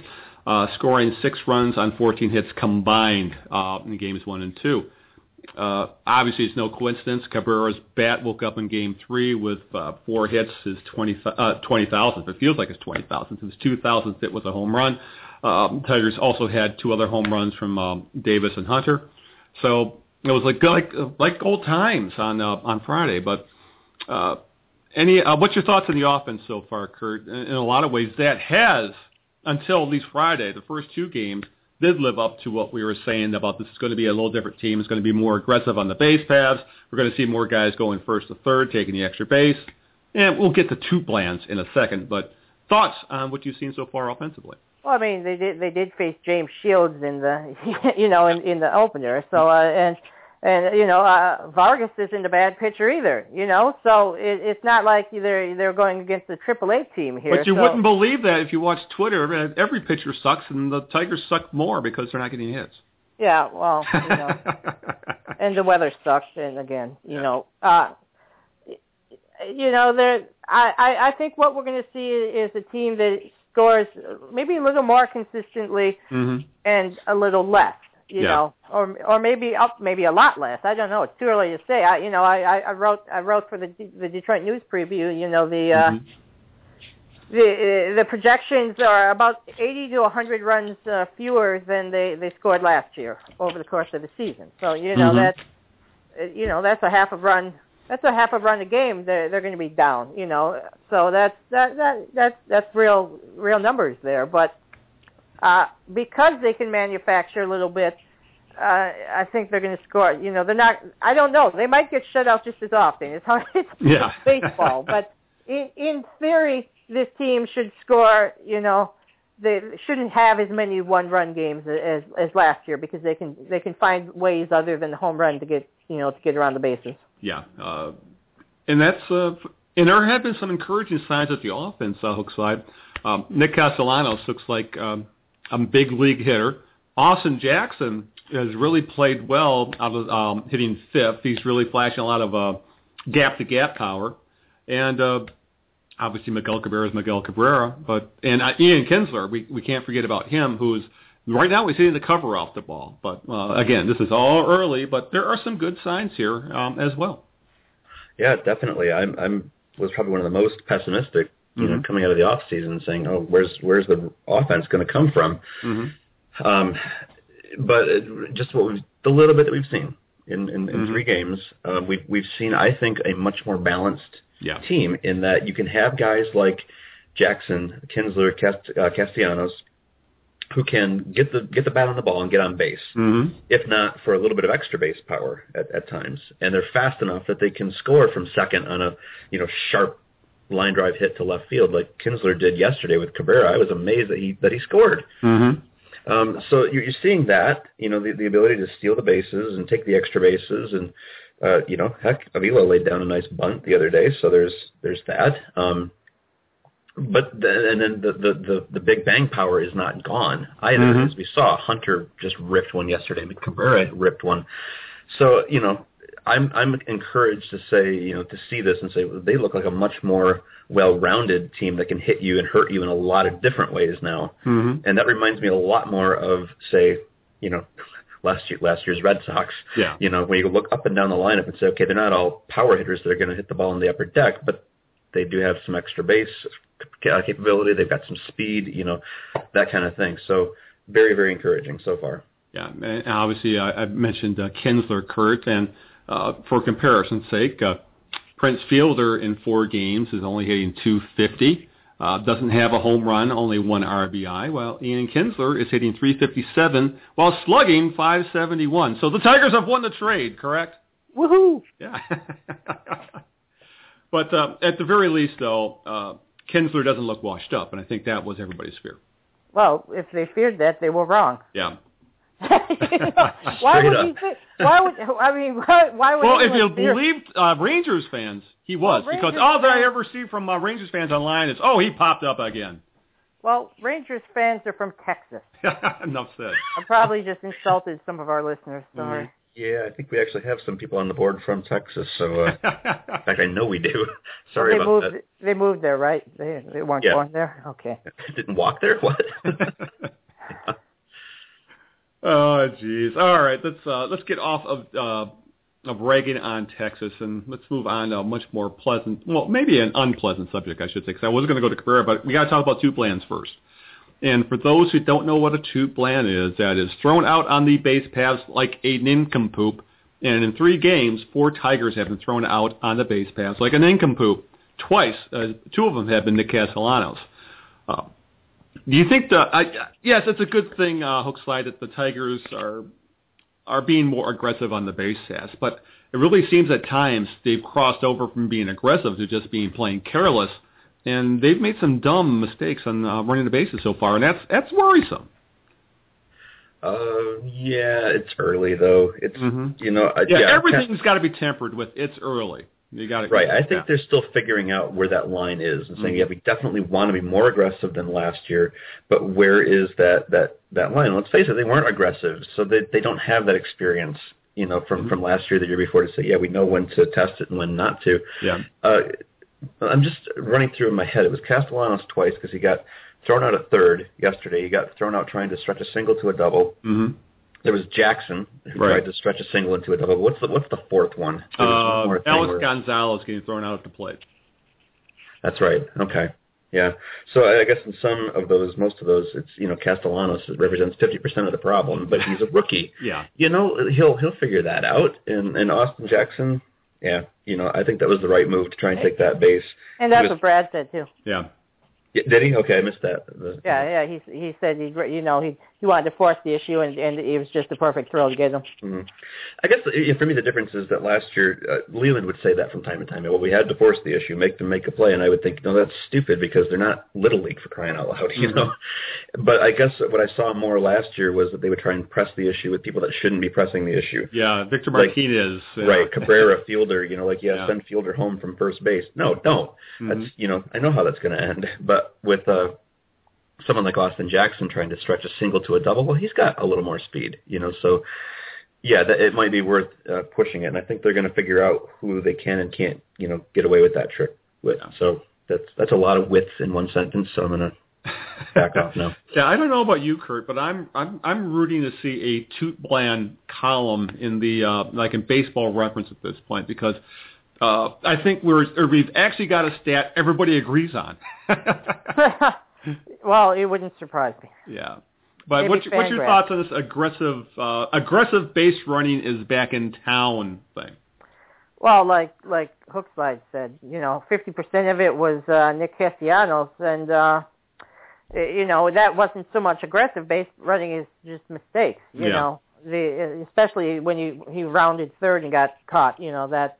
uh, scoring six runs on 14 hits combined uh, in games one and two. Uh, obviously, it's no coincidence. Cabrera's bat woke up in Game Three with uh, four hits, his 20 uh, 20,000th. It feels like it's 20,000th. His 2,000th hit was a home run. Um, Tigers also had two other home runs from um, Davis and Hunter. So it was like like like old times on uh, on Friday. But uh, any uh, what's your thoughts on the offense so far, Kurt? In, in a lot of ways, that has until at least Friday, the first two games did live up to what we were saying about this is going to be a little different team. It's going to be more aggressive on the base paths. We're going to see more guys going first to third, taking the extra base. And we'll get to TOOTBLANs in a second. But thoughts on what you've seen so far offensively? Well, I mean, they did they did face James Shields in the you know in in the opener. So uh, and and you know uh, Vargas isn't a bad pitcher either. You know, so it, it's not like they're they're going against the Triple A team here. But you so, wouldn't believe that if you watch Twitter. Every pitcher sucks, and the Tigers suck more because they're not getting hits. Yeah, well, you know, and the weather sucks. And again, you know, uh, you know, there. I, I I think what we're going to see is a team that scores maybe a little more consistently hmm and a little less. You Yeah. know, or or maybe up, maybe a lot less. I don't know. It's too early to say. I, you know, I, I wrote I wrote for the the Detroit News preview. You know, the uh, Mhm. the the projections are about 80 to 100 runs uh, fewer than they they scored last year over the course of the season. So you know Mhm. that's you know, that's a half a run. That's a half a run a game. They're they're going to be down. You know, so that's that that that's that's real real numbers there. But uh, because they can manufacture a little bit, uh, I think they're going to score. You know, they're not. I don't know. They might get shut out just as often. It's hard. It's Yeah. baseball, but in in theory, this team should score. You know, they shouldn't have as many one-run games as as last year because they can they can find ways other than the home run to get you know to get around the bases. Yeah, uh, and that's uh, and there have been some encouraging signs at the offense uh, HookSlide. Um, Nick Castellanos looks like um, a big league hitter. Austin Jackson has really played well out of um, hitting fifth. He's really flashing a lot of uh, gap to gap power, and uh, obviously Miguel Cabrera is Miguel Cabrera, but and uh, Ian Kinsler, we we can't forget about him, who's right now he's hitting the cover off the ball. But uh, again, this is all early, but there are some good signs here um, as well. Yeah, definitely. I'm I'm was probably one of the most pessimistic, you know, Mhm. coming out of the off season, saying, "Oh, where's where's the offense going to come from?" Mm-hmm. Um, but just what we've, the little bit that we've seen in in, in Mhm. three games, uh, we've we've seen, I think, a much more balanced Yeah. team in that you can have guys like Jackson, Kinsler, Cast, uh, Castellanos, who can get the get the bat on the ball and get on base Mm-hmm. if not for a little bit of extra base power at, at times. And they're fast enough that they can score from second on a you know sharp line drive hit to left field like Kinsler did yesterday with Cabrera. I was amazed that he that he scored. Mm-hmm. Um, so you're, you're seeing that you know the, the ability to steal the bases and take the extra bases and uh, you know heck Avila laid down a nice bunt the other day. So there's there's that. Um, but the, and then the, the the the big bang power is not gone either. Mhm. As we saw, Hunter just ripped one yesterday. Cabrera ripped one. So you know, I'm I'm encouraged to say you know to see this and say they look like a much more well-rounded team that can hit you and hurt you in a lot of different ways now. Mm-hmm. And that reminds me a lot more of say you know last year last year's Red Sox. Yeah. You know when you look up and down the lineup and say okay they're not all power hitters that are going to hit the ball in the upper deck, but they do have some extra base uh, capability. They've got some speed, you know, that kind of thing. So very, very encouraging so far. Yeah, and obviously I, I mentioned uh, Kinsler, Kurt, and for comparison's sake, uh, Prince Fielder in four games is only hitting 250. Uh, doesn't have a home run, only one RBI. While Ian Kinsler is hitting 357 while slugging 571. So the Tigers have won the trade, correct? Woohoo! Yeah. but uh, at the very least, though, uh, Kinsler doesn't look washed up, and I think that was everybody's fear. Well, if they feared that, they were wrong. Yeah. why would up. he say? Why would I mean? Why, why would Well, if you fear- believed uh, Rangers fans, he was Well, because all that I ever see from uh, Rangers fans online is, oh, he popped up again. Well, Rangers fans are from Texas. Enough said. I probably just insulted some of our listeners. Sorry. Yeah, I think we actually have some people on the board from Texas. So, uh, in fact, I know we do. Sorry they about moved. They moved there, right? They they weren't Yeah. born there. Okay. Didn't walk there? What? Oh, jeez. All right, let's uh, let's get off of uh, of ragging on Texas and let's move on to a much more pleasant, well, maybe an unpleasant subject, I should say, because I was going to go to Cabrera, but we got to talk about TOOTBLANs first. And for those who don't know what a TOOTBLAN is, that is thrown out on the base paths like a nincompoop. And in three games, four Tigers have been thrown out on the base paths like a nincompoop. Twice, uh, two of them have been Nick Castellanos. Uh, do you think the I, yes, it's a good thing, uh, HookSlide, that the Tigers are are being more aggressive on the base paths, but it really seems at times they've crossed over from being aggressive to just being plain careless, and they've made some dumb mistakes on uh, running the bases so far, and that's that's worrisome. uh, yeah, it's early though. It's Mhm. you know, I, Yeah, yeah everything's got to be tempered with it's early. You got to Right. I think yeah. they're still figuring out where that line is and saying, Mhm. yeah, we definitely want to be more aggressive than last year, but where is that that that line? Let's face it, they weren't aggressive, so they they don't have that experience, you know, from Mhm. from last year, the year before, to say, yeah, we know when to test it and when not to. yeah. Uh, I'm just running through in my head. It was Castellanos twice because he got thrown out at third yesterday. He got thrown out trying to stretch a single to a double. hmm There was Jackson who Right. tried to stretch a single into a double. What's the what's the fourth one? There one Uh, more Alex where- Gonzalez getting thrown out at the plate. That's right. Okay. Yeah. So I I guess in some of those, most of those, it's you know Castellanos represents fifty percent of the problem, but he's a rookie. Yeah. You know he'll he'll figure that out. And and Austin Jackson, yeah, you know I think that was the right move to try and take that base. And that's was- what Brad said too. Yeah. Yeah, did he? Okay, I missed that. The- Yeah, yeah. He he said he you know he he wanted to force the issue and and it was just a perfect thrill to get him. Mhm. I guess for me the difference is that last year uh, Leyland would say that from time to time. Well, we had to force the issue, make them make a play, and I would think, no, that's stupid because they're not little league for crying out loud, you know. But I guess what I saw more last year was that they would try and press the issue with people that shouldn't be pressing the issue. Yeah. Victor Like- Martinez. yeah. Right, Cabrera, fielder, you know, like yeah, Yeah. send fielder home from first base. No, don't. Mhm. That's you know, I know how that's going to end. But with uh, someone like Austin Jackson trying to stretch a single to a double, well, he's got a little more speed, you know. So yeah, that, it might be worth uh, pushing it, and I think they're going to figure out who they can and can't, you know, get away with that trick with. Yeah. So that's that's a lot of width in one sentence. So I'm going to back off now. Yeah, I don't know about you, Kurt, but I'm I'm I'm rooting to see a TOOTBLAN column in the uh, like in baseball reference at this point because uh, I think we're we've actually got a stat everybody agrees on. well, it wouldn't surprise me. yeah, but Maybe what's, your- what's your thoughts on this aggressive uh, aggressive base running is back in town thing? Well, like like Hookslide said, you know, fifty percent of it was uh, Nick Castellanos, and uh, you know that wasn't so much aggressive base running; is just mistakes. You Yeah. know, the especially when you he rounded third and got caught. You know that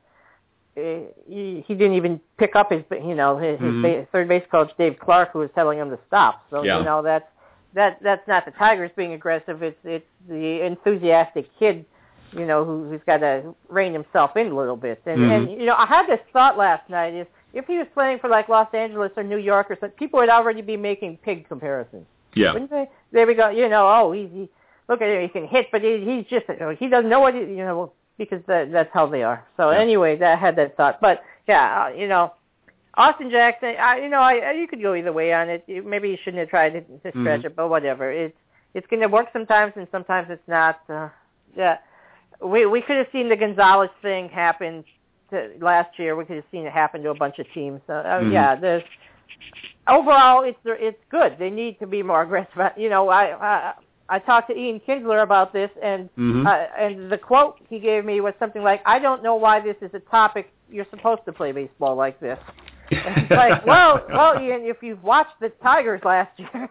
he, he didn't even pick up his you know his, his Mhm. ba- third base coach Dave Clark who was telling him to stop. So Yeah. you know that's that that's not the Tigers being aggressive. It's it's the enthusiastic kid you know, who, who's got to rein himself in a little bit. And, Mhm. and you know, I had this thought last night: is if he was playing for like Los Angeles or New York or something, people would already be making Puig comparisons, Yeah, wouldn't they? There we go. You know, oh, he, he look at him, he can hit, but he, he's just you know, he doesn't know what he, you know because that, that's how they are. So Yeah. anyway, that I had that thought, but yeah, uh, you know. Austin Jackson, I, you know, I, you could go either way on it. You- Maybe you shouldn't have tried to, to stretch Mhm. it, but whatever. It's it's going to work sometimes, and sometimes it's not. Uh, yeah, we we could have seen the Gonzalez thing happen to, last year. We could have seen it happen to a bunch of teams. So uh, Mhm. yeah, there's overall it's it's good. They need to be more aggressive. You know, I I, I talked to Ian Kinsler about this, and Mhm. uh, and the quote he gave me was something like, "I don't know why this is a topic. You're supposed to play baseball like this." And it's like, well, well, Ian, if you've watched the Tigers last year,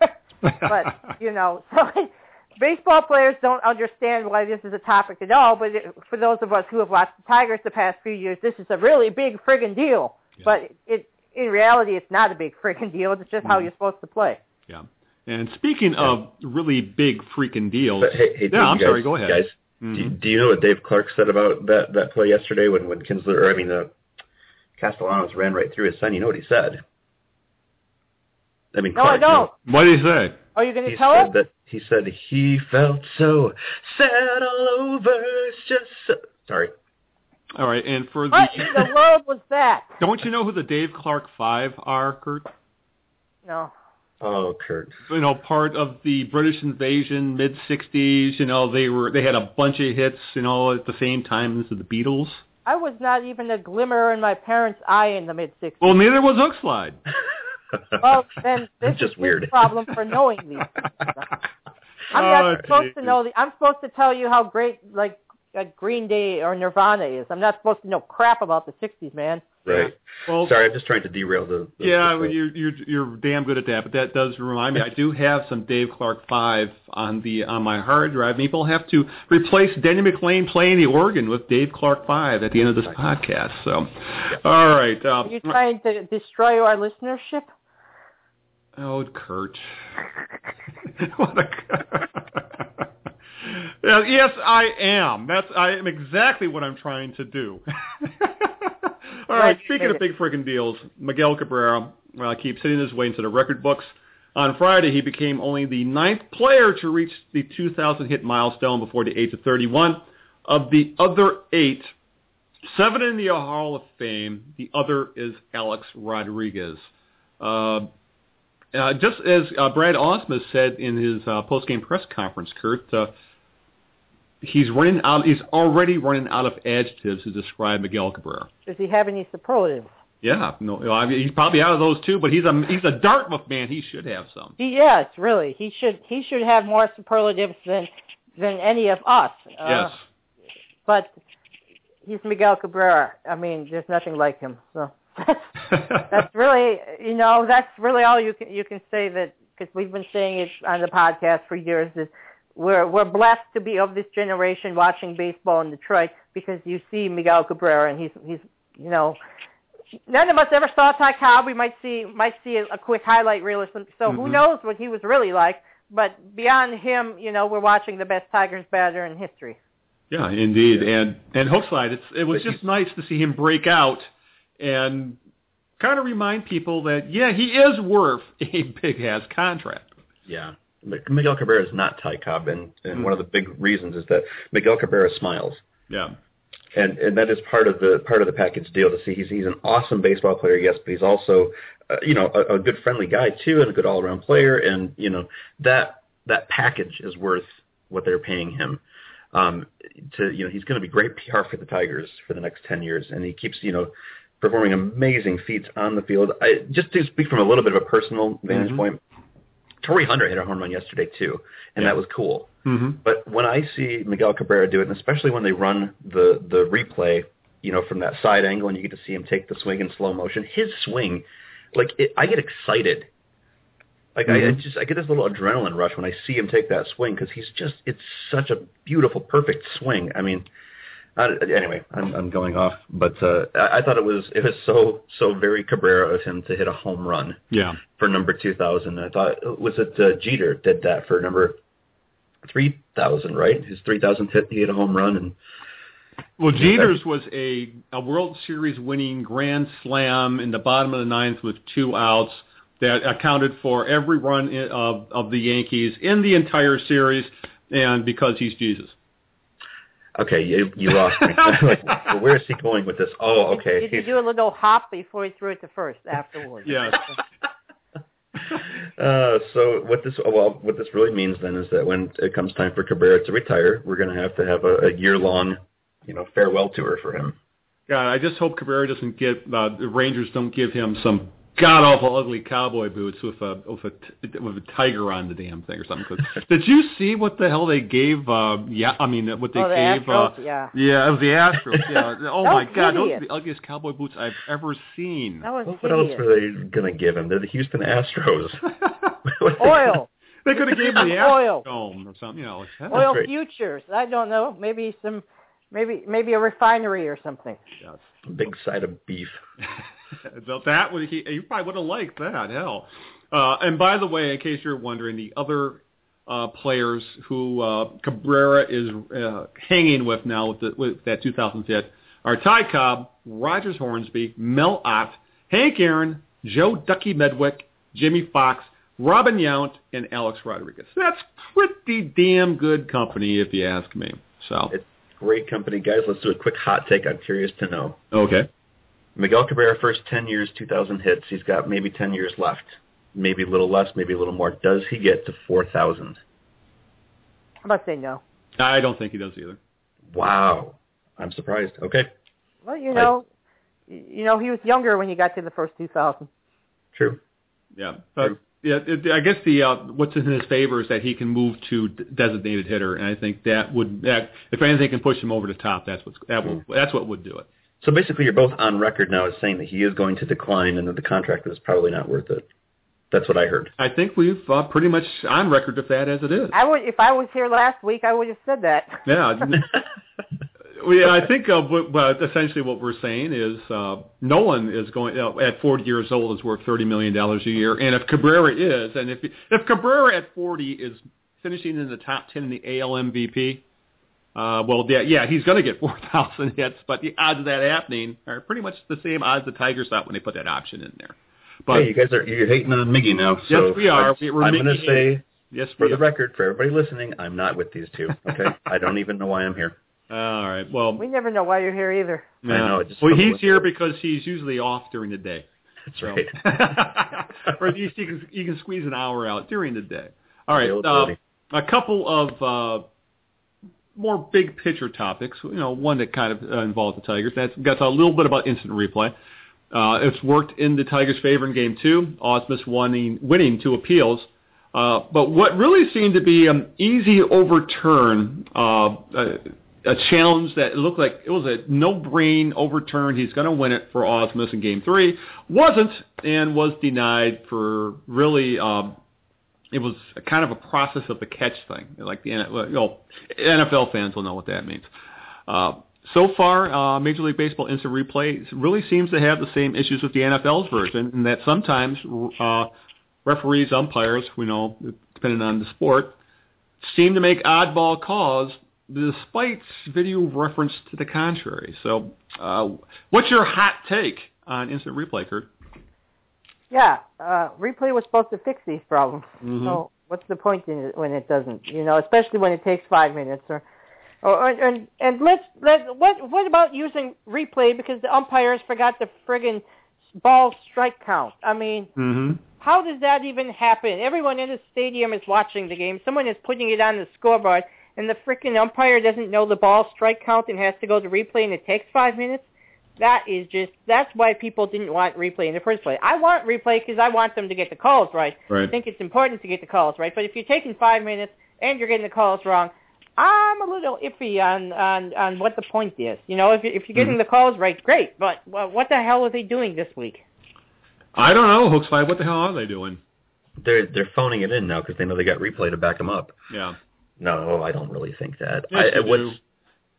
but you know, so baseball players don't understand why this is a topic at all. But it, for those of us who have watched the Tigers the past few years, this is a really big friggin' deal. Yeah. But it, in reality, it's not a big friggin' deal. It's just how Mhm. you're supposed to play. yeah. And speaking of really big freaking deals, But hey, hey, yeah, I'm guys, sorry. Go ahead. guys. Mhm. Do, you- do you know what Dave Clark said about that that play yesterday when when Kinsler or I mean uh, Castellanos ran right through his son? You know what he said? I mean, No, Clark, I don't. What did he say? Are you going to tell said us? that he said he felt so sad all over. It's just so... sorry. All right, and for the What in the world was that? don't you know who the Dave Clark Five are, Kurt? No. Oh, Kurt. you know, part of the British invasion, mid '60s. You know, they were they had a bunch of hits. You know, at the same time as the Beatles. I was not even a glimmer in my parents' eye in the mid '60s. Well, neither was Hookslide. Well, then this It's just is weird. his problem for knowing these. I'm Oh, not supposed to know. The, I'm supposed to tell you how great like uh, Green Day or Nirvana is. I'm not supposed to know crap about the '60s, man. right. Well, Sorry, I'm just trying to derail the. the yeah, the- you're you're you're damn good at that. But that does remind me, I do have some Dave Clark Five on the on my hard drive. Maybe I'll have to replace Denny McLain playing the organ with Dave Clark Five at the end of this podcast. So, all right. Uh, Are you trying to destroy our listenership? Oh, Kurt. what a... Yeah, yes, I am. That's I am exactly what I'm trying to do. All right. Speaking of big freaking deals, Miguel Cabrera uh, keeps hitting his way into the record books. On Friday, he became only the ninth player to reach the 2,000 hit milestone before the age of 31. Of the other eight, seven in the Hall of Fame. The other is Alex Rodriguez. Uh, uh, just as uh, Brad Ausmus said in his uh, post-game press conference, Kurt, uh, he's running out. He's already running out of adjectives to describe Miguel Cabrera. Does he have any superlatives? Yeah, no, I mean, he's probably out of those too. but he's a he's a Dartmouth man. He should have some. He, yes, really. He should he should have more superlatives than than any of us. Uh, Yes. But he's Miguel Cabrera. I mean, there's nothing like him. So that's that's really you know that's really all you can you can say that because we've been saying it on the podcast for years that we're we're blessed to be of this generation watching baseball in Detroit because you see Miguel Cabrera and he's he's you know none of us ever saw Ty Cobb. We might see might see a, a quick highlight reel or something. So who Mhm. knows what he was really like? But beyond him, you know, we're watching the best Tigers batter in history. Yeah, indeed. And and Hookslide, it's it was just nice to see him break out and kind of remind people that yeah, he is worth a big ass contract. Yeah. Miguel Cabrera is not Ty Cobb, and, and Mm. one of the big reasons is that Miguel Cabrera smiles. Yeah. and and that is part of the part of the package deal to see he's he's an awesome baseball player yes but he's also uh, you know a, a good friendly guy too and a good all around player and you know that that package is worth what they're paying him um to you know he's going to be great PR for the Tigers for the next 10 years and he keeps you know performing amazing feats on the field I just to speak from a little bit of a personal vantage Mhm. point Torii Hunter hit a home run yesterday too and Yeah. that was cool hmm but when I see Miguel Cabrera do it, and especially when they run the the replay, you know, from that side angle, and you get to see him take the swing in slow motion, his swing, like it, I get excited. Like I, I Mhm. just I get this little adrenaline rush when I see him take that swing because he's just it's such a beautiful, perfect swing. I mean, uh, anyway, I'm I'm going off, but uh, I, I thought it was it was so so very Cabrera of him to hit a home run Yeah. for number 2000. I thought was it uh, Jeter did that for number 3000, right? His 3000th hit, he hit a home run, and Well, Jeter's was a a World Series winning grand slam in the bottom of the ninth with two outs that accounted for every run in, of of the Yankees in the entire series, and because he's Jesus. Okay, you you lost me. like, well, where is he going with this? Oh, okay. Did you do a little hop before he threw it to first afterwards? Yes. Uh, so what this well, what this really means then is that when it comes time for Cabrera to retire, we're going to have to have a, a year long, you know, farewell tour for him. God, I just hope Cabrera doesn't get uh, the Rangers don't give him some god awful ugly cowboy boots with a with a t- with a tiger on the damn thing or something. 'Cause did you see what the hell they gave? Uh, yeah, I mean what they oh, the gave. Astros, uh, yeah. yeah, it was the Astros. Yeah. Oh my was God, those are the ugliest cowboy boots I've ever seen. That was Well, what else were they going to give him? They're the Houston Astros. Oil, they could have gave him the Oil. Astrodome or something. You know, like, oil great. futures. I don't know. Maybe some, maybe maybe a refinery or something. yes. Big side of beef. So that would he, he probably would have liked that hell. Uh, and by the way, in case you're wondering, the other uh, players who uh, Cabrera is uh, hanging with now with, the, with that 2000 hit are Ty Cobb, Rogers Hornsby, Mel Ott, Hank Aaron, Joe Ducky Medwick, Jimmie Foxx, Robin Yount, and Alex Rodriguez. That's pretty damn good company, if you ask me. So It's great company, guys. Let's do a quick hot take. I'm curious to know. okay, Miguel Cabrera, first 10 years, 2,000 hits. He's got maybe 10 years left. Maybe a little less, maybe a little more. Does he get to 4,000? I'm about to say no. I don't think he does either. Wow. I'm surprised. Okay. Well, you know, you know, he was younger when he got to the first 2,000. True. Yeah, but True. Yeah, it, I guess the uh, what's in his favor is that he can move to designated hitter, and I think that would that if anything can push him over the top, that's what's that will that's what would do it. So basically, you're both on record now as saying that he is going to decline and that the contract is probably not worth it. That's what I heard. I think we've uh, pretty much on record with that as it is. I would, if I was here last week, I would have said that. Yeah, well, I think uh, what, what essentially what we're saying is uh, no one is going uh, at 40 years old is worth 30 million dollars a year, and if Cabrera is, and if if Cabrera at 40 is finishing in the top 10 in the AL MVP, uh, well, yeah, yeah, he's going to get 4,000 hits, but the odds of that happening are pretty much the same odds the Tigers thought when they put that option in there. But hey, you guys are you're hating on Miggy now. So Yes, we are. We- we're I'm going to say, yes, for we the record, for everybody listening, I'm not with these two. Okay, I don't even know why I'm here. All right. Well, We never know why you're here either. I know, it well, he's like- here because he's usually off during the day. That's So- right. or at least you can you can squeeze an hour out during the day. All right, uh, a couple of uh, more big picture topics. You know, one that kind of uh, involves the Tigers. That's got a little bit about instant replay. Uh, it's worked in the Tigers' favor in Game Two. Ausmus winning winning two appeals. Uh, but what really seemed to be an easy overturn, uh, a, a challenge that looked like it was a no-brain overturn. He's going to win it for Ausmus in Game Three. Wasn't and was denied for really. Um, it was kind of a process of the catch thing, like the you NFL fans will know what that means. Uh, so far, uh, Major League Baseball instant replay really seems to have the same issues with the NFL's version, in that sometimes uh, referees, umpires, we know, depending on the sport, seem to make oddball calls despite video reference to the contrary. So, uh, what's your hot take on instant replay, Kurt? Yeah, uh, replay was supposed to fix these problems. Mhm. So what's the point in it when it doesn't? You know, especially when it takes five minutes or. Or, and and let's let what what about using replay because the umpires forgot the friggin' ball strike count? I mean, Mm-hmm. how does that even happen? Everyone in the stadium is watching the game. Someone is putting it on the scoreboard, and the freaking umpire doesn't know the ball strike count and has to go to replay, and it takes five minutes. That is just that's why people didn't want replay in the first place. I want replay because I want them to get the calls right. I think it's important to get the calls right. But if you're taking five minutes and you're getting the calls wrong, I'm a little iffy on on on what the point is. You know, if you- if you're getting Mhm. the calls right, great. But well, what the hell are they doing this week? I don't know, HookSlide. What the hell are they doing? They're they're phoning it in now because they know they got replay to back them up. Yeah. No, I don't really think that. Yes, I, what's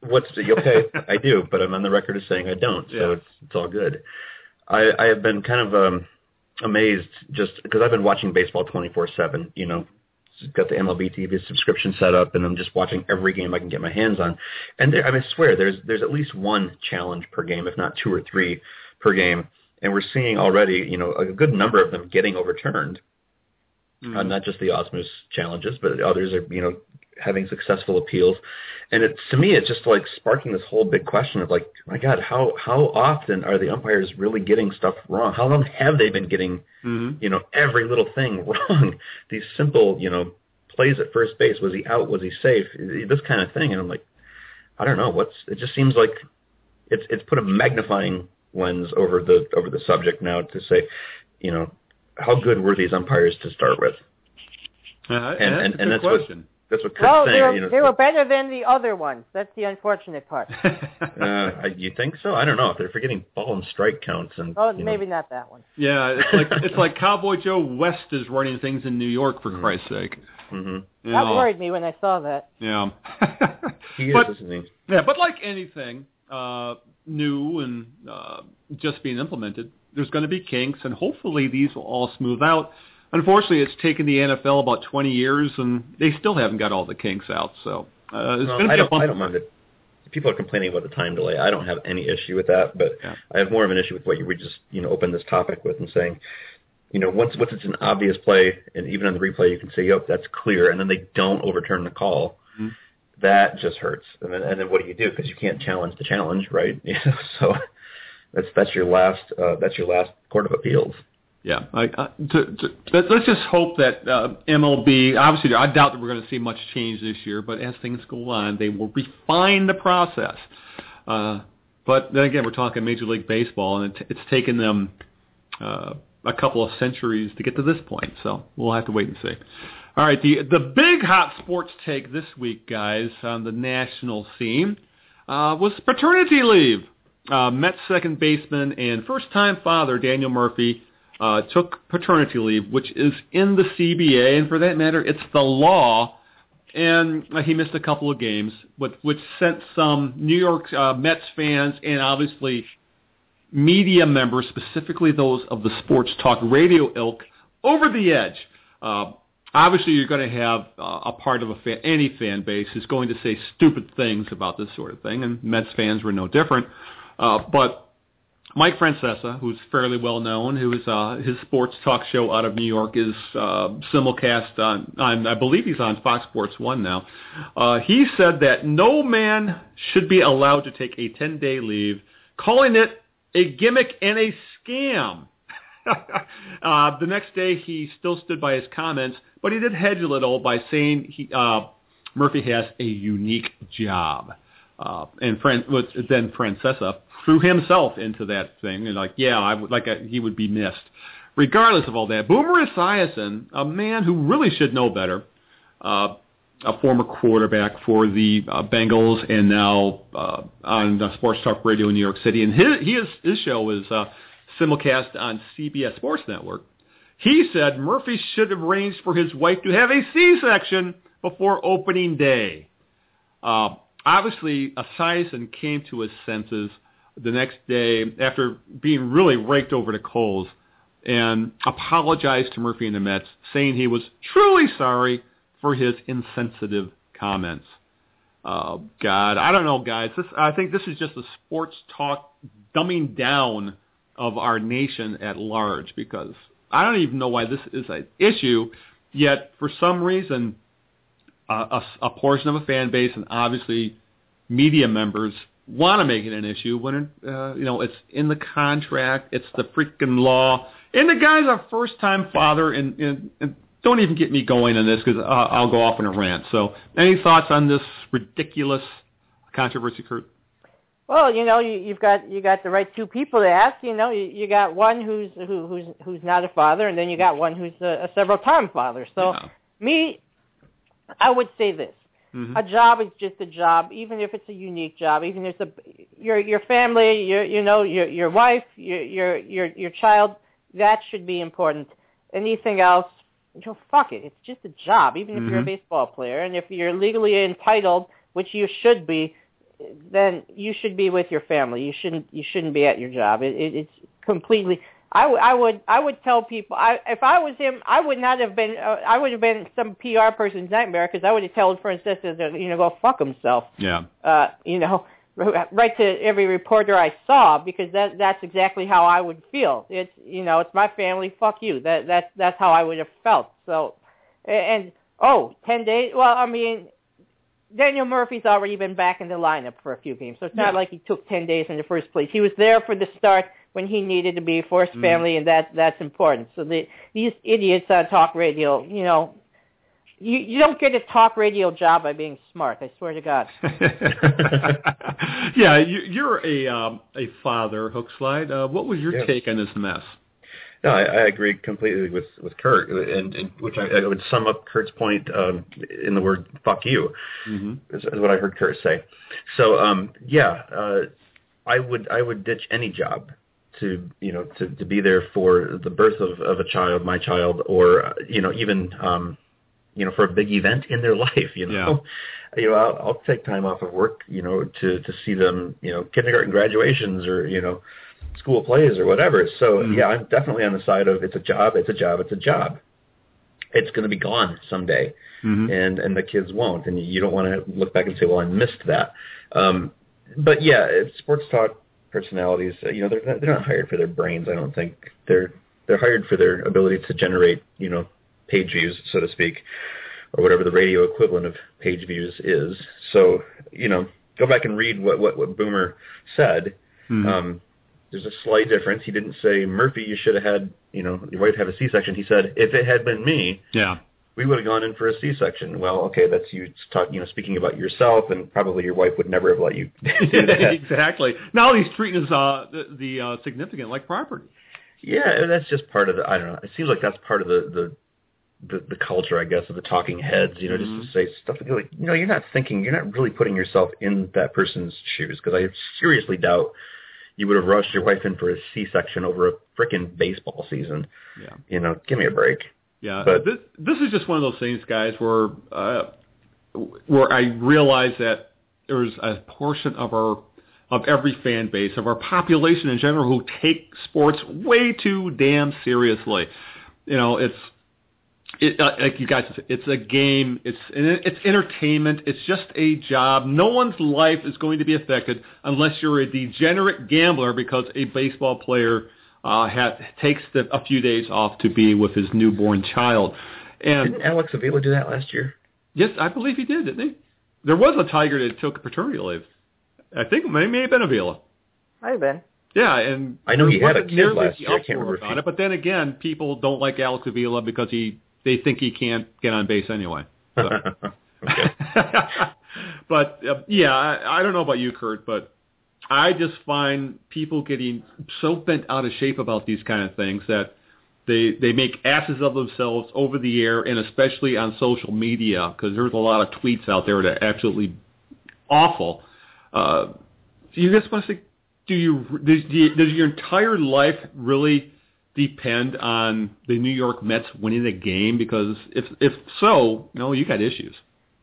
what's okay? I do, but I'm on the record as saying I don't, so Yeah. it's it's all good. I I have been kind of um amazed just because I've been watching baseball 24/7. You know, got the MLB TV subscription set up, and I'm just watching every game I can get my hands on. And there, I mean, I swear there's there's at least one challenge per game, if not two or three per game. And we're seeing already, you know, a good number of them getting overturned Mhm. uh, not just the Ausmus challenges, but others are you know having successful appeals, and it to me it's just like sparking this whole big question of like, my God, how how often are the umpires really getting stuff wrong? How long have they been getting Mhm. you know every little thing wrong? These simple you know plays at first base, was he out? Was he safe? This kind of thing, and I'm like, I don't know. What's it just seems like it's it's put a magnifying lens over the over the subject now to say, you know, how good were these umpires to start with? Uh, And- that's and- a and good that's what-. That's what Kurt's Well, they saying. were, you know, they were better than the other ones. That's the unfortunate part. uh, you think so? I don't know if they're forgetting ball and strike counts and. Oh, you know, maybe not that one. yeah, it's like it's like Cowboy Joe West is running things in New York for Christ's sake. mhm. That know. worried me when I saw that. Yeah. He is, but isn't he? yeah, but like anything uh, new and uh, just being implemented, there's going to be kinks, and hopefully these will all smooth out. Unfortunately, it's taken the NFL about 20 years, and they still haven't got all the kinks out. So uh, it's No, going to I be a don't. bump. I don't mind it. People are complaining about the time delay. I don't have any issue with that, but Yeah. I have more of an issue with what you we just you know opened this topic with and saying, you know, once once it's an obvious play, and even on the replay you can say, "Yep, that's clear," and then they don't overturn the call. Mhm. That just hurts. And then, and then what do you do? Because you can't challenge the challenge, right? You know, so that's that's your last uh, that's your last court of appeals. Yeah, I, uh, to, to, let, let's just hope that uh, MLB. Obviously, I doubt that we're going to see much change this year, but as things go on, they will refine the process. Uh, but then again, we're talking Major League Baseball, and it, it's taken them uh, a couple of centuries to get to this point. So we'll have to wait and see. All right, the the big hot sports take this week, guys, on the national scene uh, was paternity leave. Uh, Mets second baseman and first-time father Daniel Murphy uh, took paternity leave, which is in the CBA, and for that matter, it's the law. And he missed a couple of games, but which sent some New York uh, Mets fans and obviously media members, specifically those of the sports talk radio ilk, over the edge. Uh, obviously, you're going to have uh, a part of a fan, any fan base is going to say stupid things about this sort of thing, and Mets fans were no different. Uh, but Mike Francesa, who's fairly well known, who is uh, his sports talk show out of New York is uh, simulcast on, on, I believe he's on Fox Sports One now. Uh, he said that no man should be allowed to take a 10-day leave, calling it a gimmick and a scam. uh, the next day, he still stood by his comments, but he did hedge a little by saying he, uh, Murphy has a unique job. uh, and Fran, then Francesa threw himself into that thing, and like, yeah, I would like a, he would be missed. Regardless of all that, Boomer Esiason, a man who really should know better, uh, a former quarterback for the uh, Bengals, and now uh, on uh, Sports Talk Radio in New York City, and his his, his show is uh, simulcast on CBS Sports Network. He said Murphy should have arranged for his wife to have a C-section before opening day. Uh, obviously, Esiason came to his senses the next day after being really raked over the coals and apologized to Murphy and the Mets, saying he was truly sorry for his insensitive comments. Oh God, I don't know, guys. This I think this is just a sports talk dumbing down of our nation at large because I don't even know why this is an issue. Yet for some reason, uh, a, a portion of a fan base and obviously media members want to make it an issue when uh, you know it's in the contract, it's the freaking law, and the guy's a first-time father, and, and, and don't even get me going on this because uh, I'll go off in a rant. So, any thoughts on this ridiculous controversy, Kurt? Well, you know, you, you've got you got the right two people to ask. You know, you, you got one who's who, who's who's not a father, and then you got one who's a, a several-time father. So, Yeah. me, I would say this: Mhm. a job is just a job, even if it's a unique job, even if it's a your your family, your you know your your wife, your your your your child. That should be important. Anything else, you know, fuck it. It's just a job, even if you're a Mhm. baseball player, and if you're legally entitled, which you should be, then you should be with your family. You shouldn't you shouldn't be at your job. It, it, it's completely. I, w- I would I would tell people I if I was him I would not have been uh, I would have been some PR person's nightmare because I would have told Francesa to you know go fuck himself Yeah. uh, you know, right to every reporter I saw because that that's exactly how I would feel. It's you know, it's my family. Fuck you. That that's that's how I would have felt. So, and oh, ten days. Well, I mean, Daniel Murphy's already been back in the lineup for a few games, so it's not Yeah. like he took ten days in the first place. He was there for the start when he needed to be for his Mhm. family, and that that's important. So the these idiots on talk radio, you know. You you don't get a talk radio job by being smart. I swear to God. yeah, you, you're a um, a father, Hookslide. Uh, what was your Yeah. take on this mess? No, I, I agree completely with with Kurt, and, and which I, I would sum up Kurt's point um, in the word "fuck you." Mm-hmm. is, is what I heard Kurt say. So um, yeah, uh, I would I would ditch any job to you know to, to be there for the birth of, of a child, my child, or you know even um, you know for a big event in their life. You know, you know I'll, I'll take time off of work you know to to see them you know kindergarten graduations or you know school plays or whatever. So Mhm. yeah, I'm definitely on the side of it's a job, it's a job, it's a job. It's going to be gone someday Mm-hmm. and and the kids won't, and you don't want to look back and say, well, I missed that. Um, but yeah, sports talk personalities, uh, you know, they're not, they're not hired for their brains. I don't think they're they're hired for their ability to generate, you know, page views, so to speak, or whatever the radio equivalent of page views is. So you know, go back and read what what, what Boomer said. Mhm. Um, there's a slight difference. He didn't say Murphy, you should have had, you know, your wife have a C-section. He said, if it had been me, yeah. We would have gone in for a C-section. Well, okay, that's you talk, you know, speaking about yourself, and probably your wife would never have let you do that. exactly. Now he's treating his uh, the, the uh, significant like property. yeah, that's just part of the. I don't know. It seems like that's part of the the the, the culture, I guess, of the talking heads. You know, Mhm. just to say stuff like, you know, you're not thinking, you're not really putting yourself in that person's shoes, because I seriously doubt you would have rushed your wife in for a C-section over a frickin' baseball season. Yeah. You know, give me a break. Yeah, But- this this is just one of those things, guys, where uh, where I realize that there's a portion of our of every fan base of our population in general who take sports way too damn seriously. You know, it's it, uh, like you guys it's a game. It's it's entertainment. It's just a job. No one's life is going to be affected unless you're a degenerate gambler because a baseball player uh, ha takes the, a few days off to be with his newborn child. And Didn't Alex Avila do that last year? yes, I believe he did, didn't he? There was a tiger that took paternity leave. I think it may, may have been Avila. I've been. Yeah, and I know he had a kid last year. I can't remember about it. But then again, people don't like Alex Avila because he they think he can't get on base anyway. So. okay. but uh, yeah, I, I don't know about you, Kurt, but I just find people getting so bent out of shape about these kind of things that they they make asses of themselves over the air and especially on social media because there's a lot of tweets out there that are absolutely awful. Uh, do you just want to say, do you does, do you, does your entire life really depend on the New York Mets winning a game? Because if if so, no, you got issues.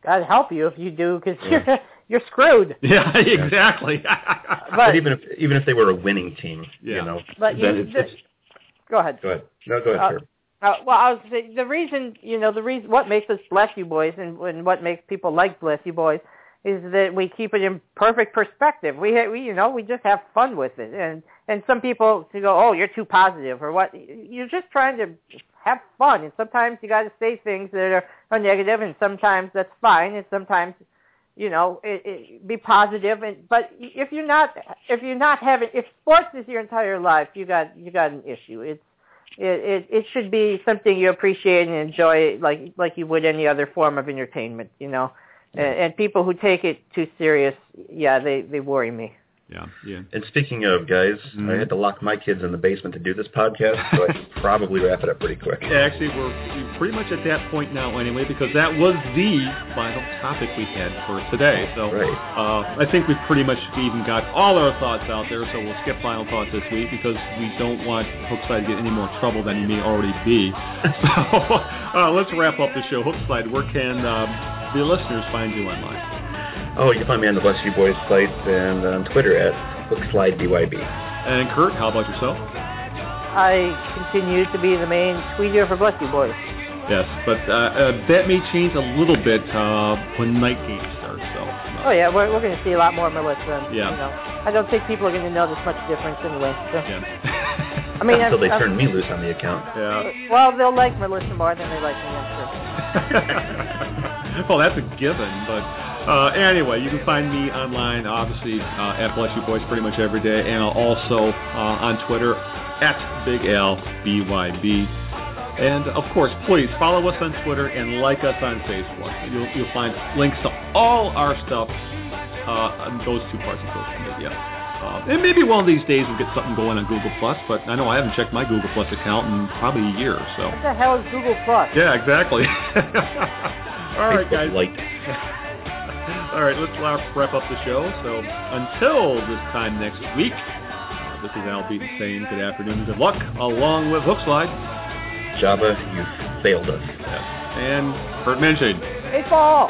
God help you if you do, because you're you're screwed. Yeah, exactly. But, But even if even if they were a winning team, Yeah. you know, but you, then it's, the- it's, go ahead. go ahead. No, go ahead, Uh, sir. Uh, well, I was saying the reason, you know, the reason what makes us bless you boys, and, and what makes people like bless you boys, is that we keep it in perfect perspective. We, ha- we, you know, we just have fun with it, and and some people to go, oh, you're too positive, or what? You're just trying to have fun, and sometimes you got to say things that are, are negative, and sometimes that's fine, and sometimes, you know, it, it, be positive. And but if you're not, if you're not having, if sports is your entire life, you got you got an issue. It's it, it it should be something you appreciate and enjoy like like you would any other form of entertainment you know and, and people who take it too serious yeah they they worry me yeah, yeah. And speaking of guys, Mhm. I had to lock my kids in the basement to do this podcast, so I should probably wrap it up pretty quick. Actually, we're we're pretty much at that point now anyway, because that was the final topic we had for today. So Right. uh, I think we've pretty much even got all our thoughts out there, so we'll skip final thoughts this week because we don't want Hookslide to get any more trouble than he may already be. so uh, let's wrap up the show. Hookslide, where can um, the listeners find you online? Oh, you can find me on the Bless You Boys site and on Twitter at HookSlideDYB. And Kurt, how about yourself? i continue to be the main tweeter for bless you boys Yes, but uh, uh, that may change a little bit uh, when night games starts. So. uh, oh yeah we're, we're going to see a lot more melissa Yeah. you know i don't think people are going to notice much difference anyway so Yeah. i mean Until I'm- they I'm- turn me loose on the account. yeah. well they'll like melissa more than they like me i'm sure well, that's a given. But uh, anyway, you can find me online, obviously, uh, at Bless You Boys pretty much every day, and also uh, on Twitter at Big L B Y B. And of course, please follow us on Twitter and like us on Facebook. You'll, you'll find links to all our stuff uh, on those two parts of social media. Uh, and maybe one of these days we'll get something going on Google Plus, but I know I haven't checked my Google Plus account in probably a year. So what the hell is google plus yeah, exactly. All right, guys. Light. All right, let's wrap up the show. So until this time next week, uh, this is Al Beaton saying good afternoon and good luck, along with Hookslide Joba, you failed us. and Kurt Mensching. baseball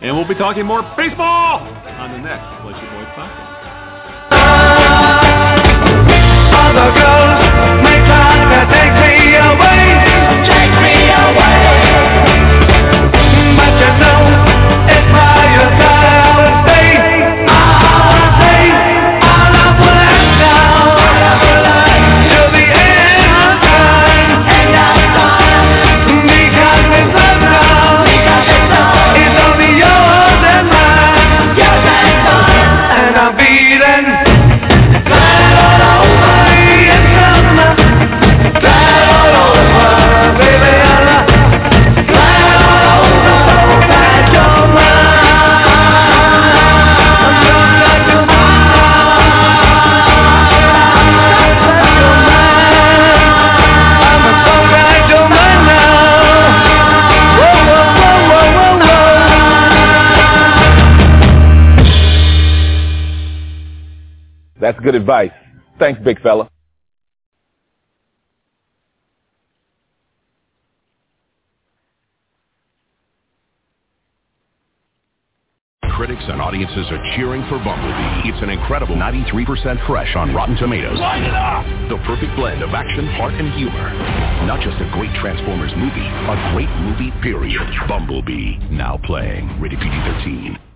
And we'll be talking more baseball on the next Bless Your Boys podcast. Good advice. Thanks, big fella. Critics and audiences are cheering for Bumblebee. It's an incredible 93% fresh on Rotten Tomatoes. Light it up! The perfect blend of action, heart, and humor. Not just a great Transformers movie, a great movie, period. Bumblebee, now playing. Rated PG-13.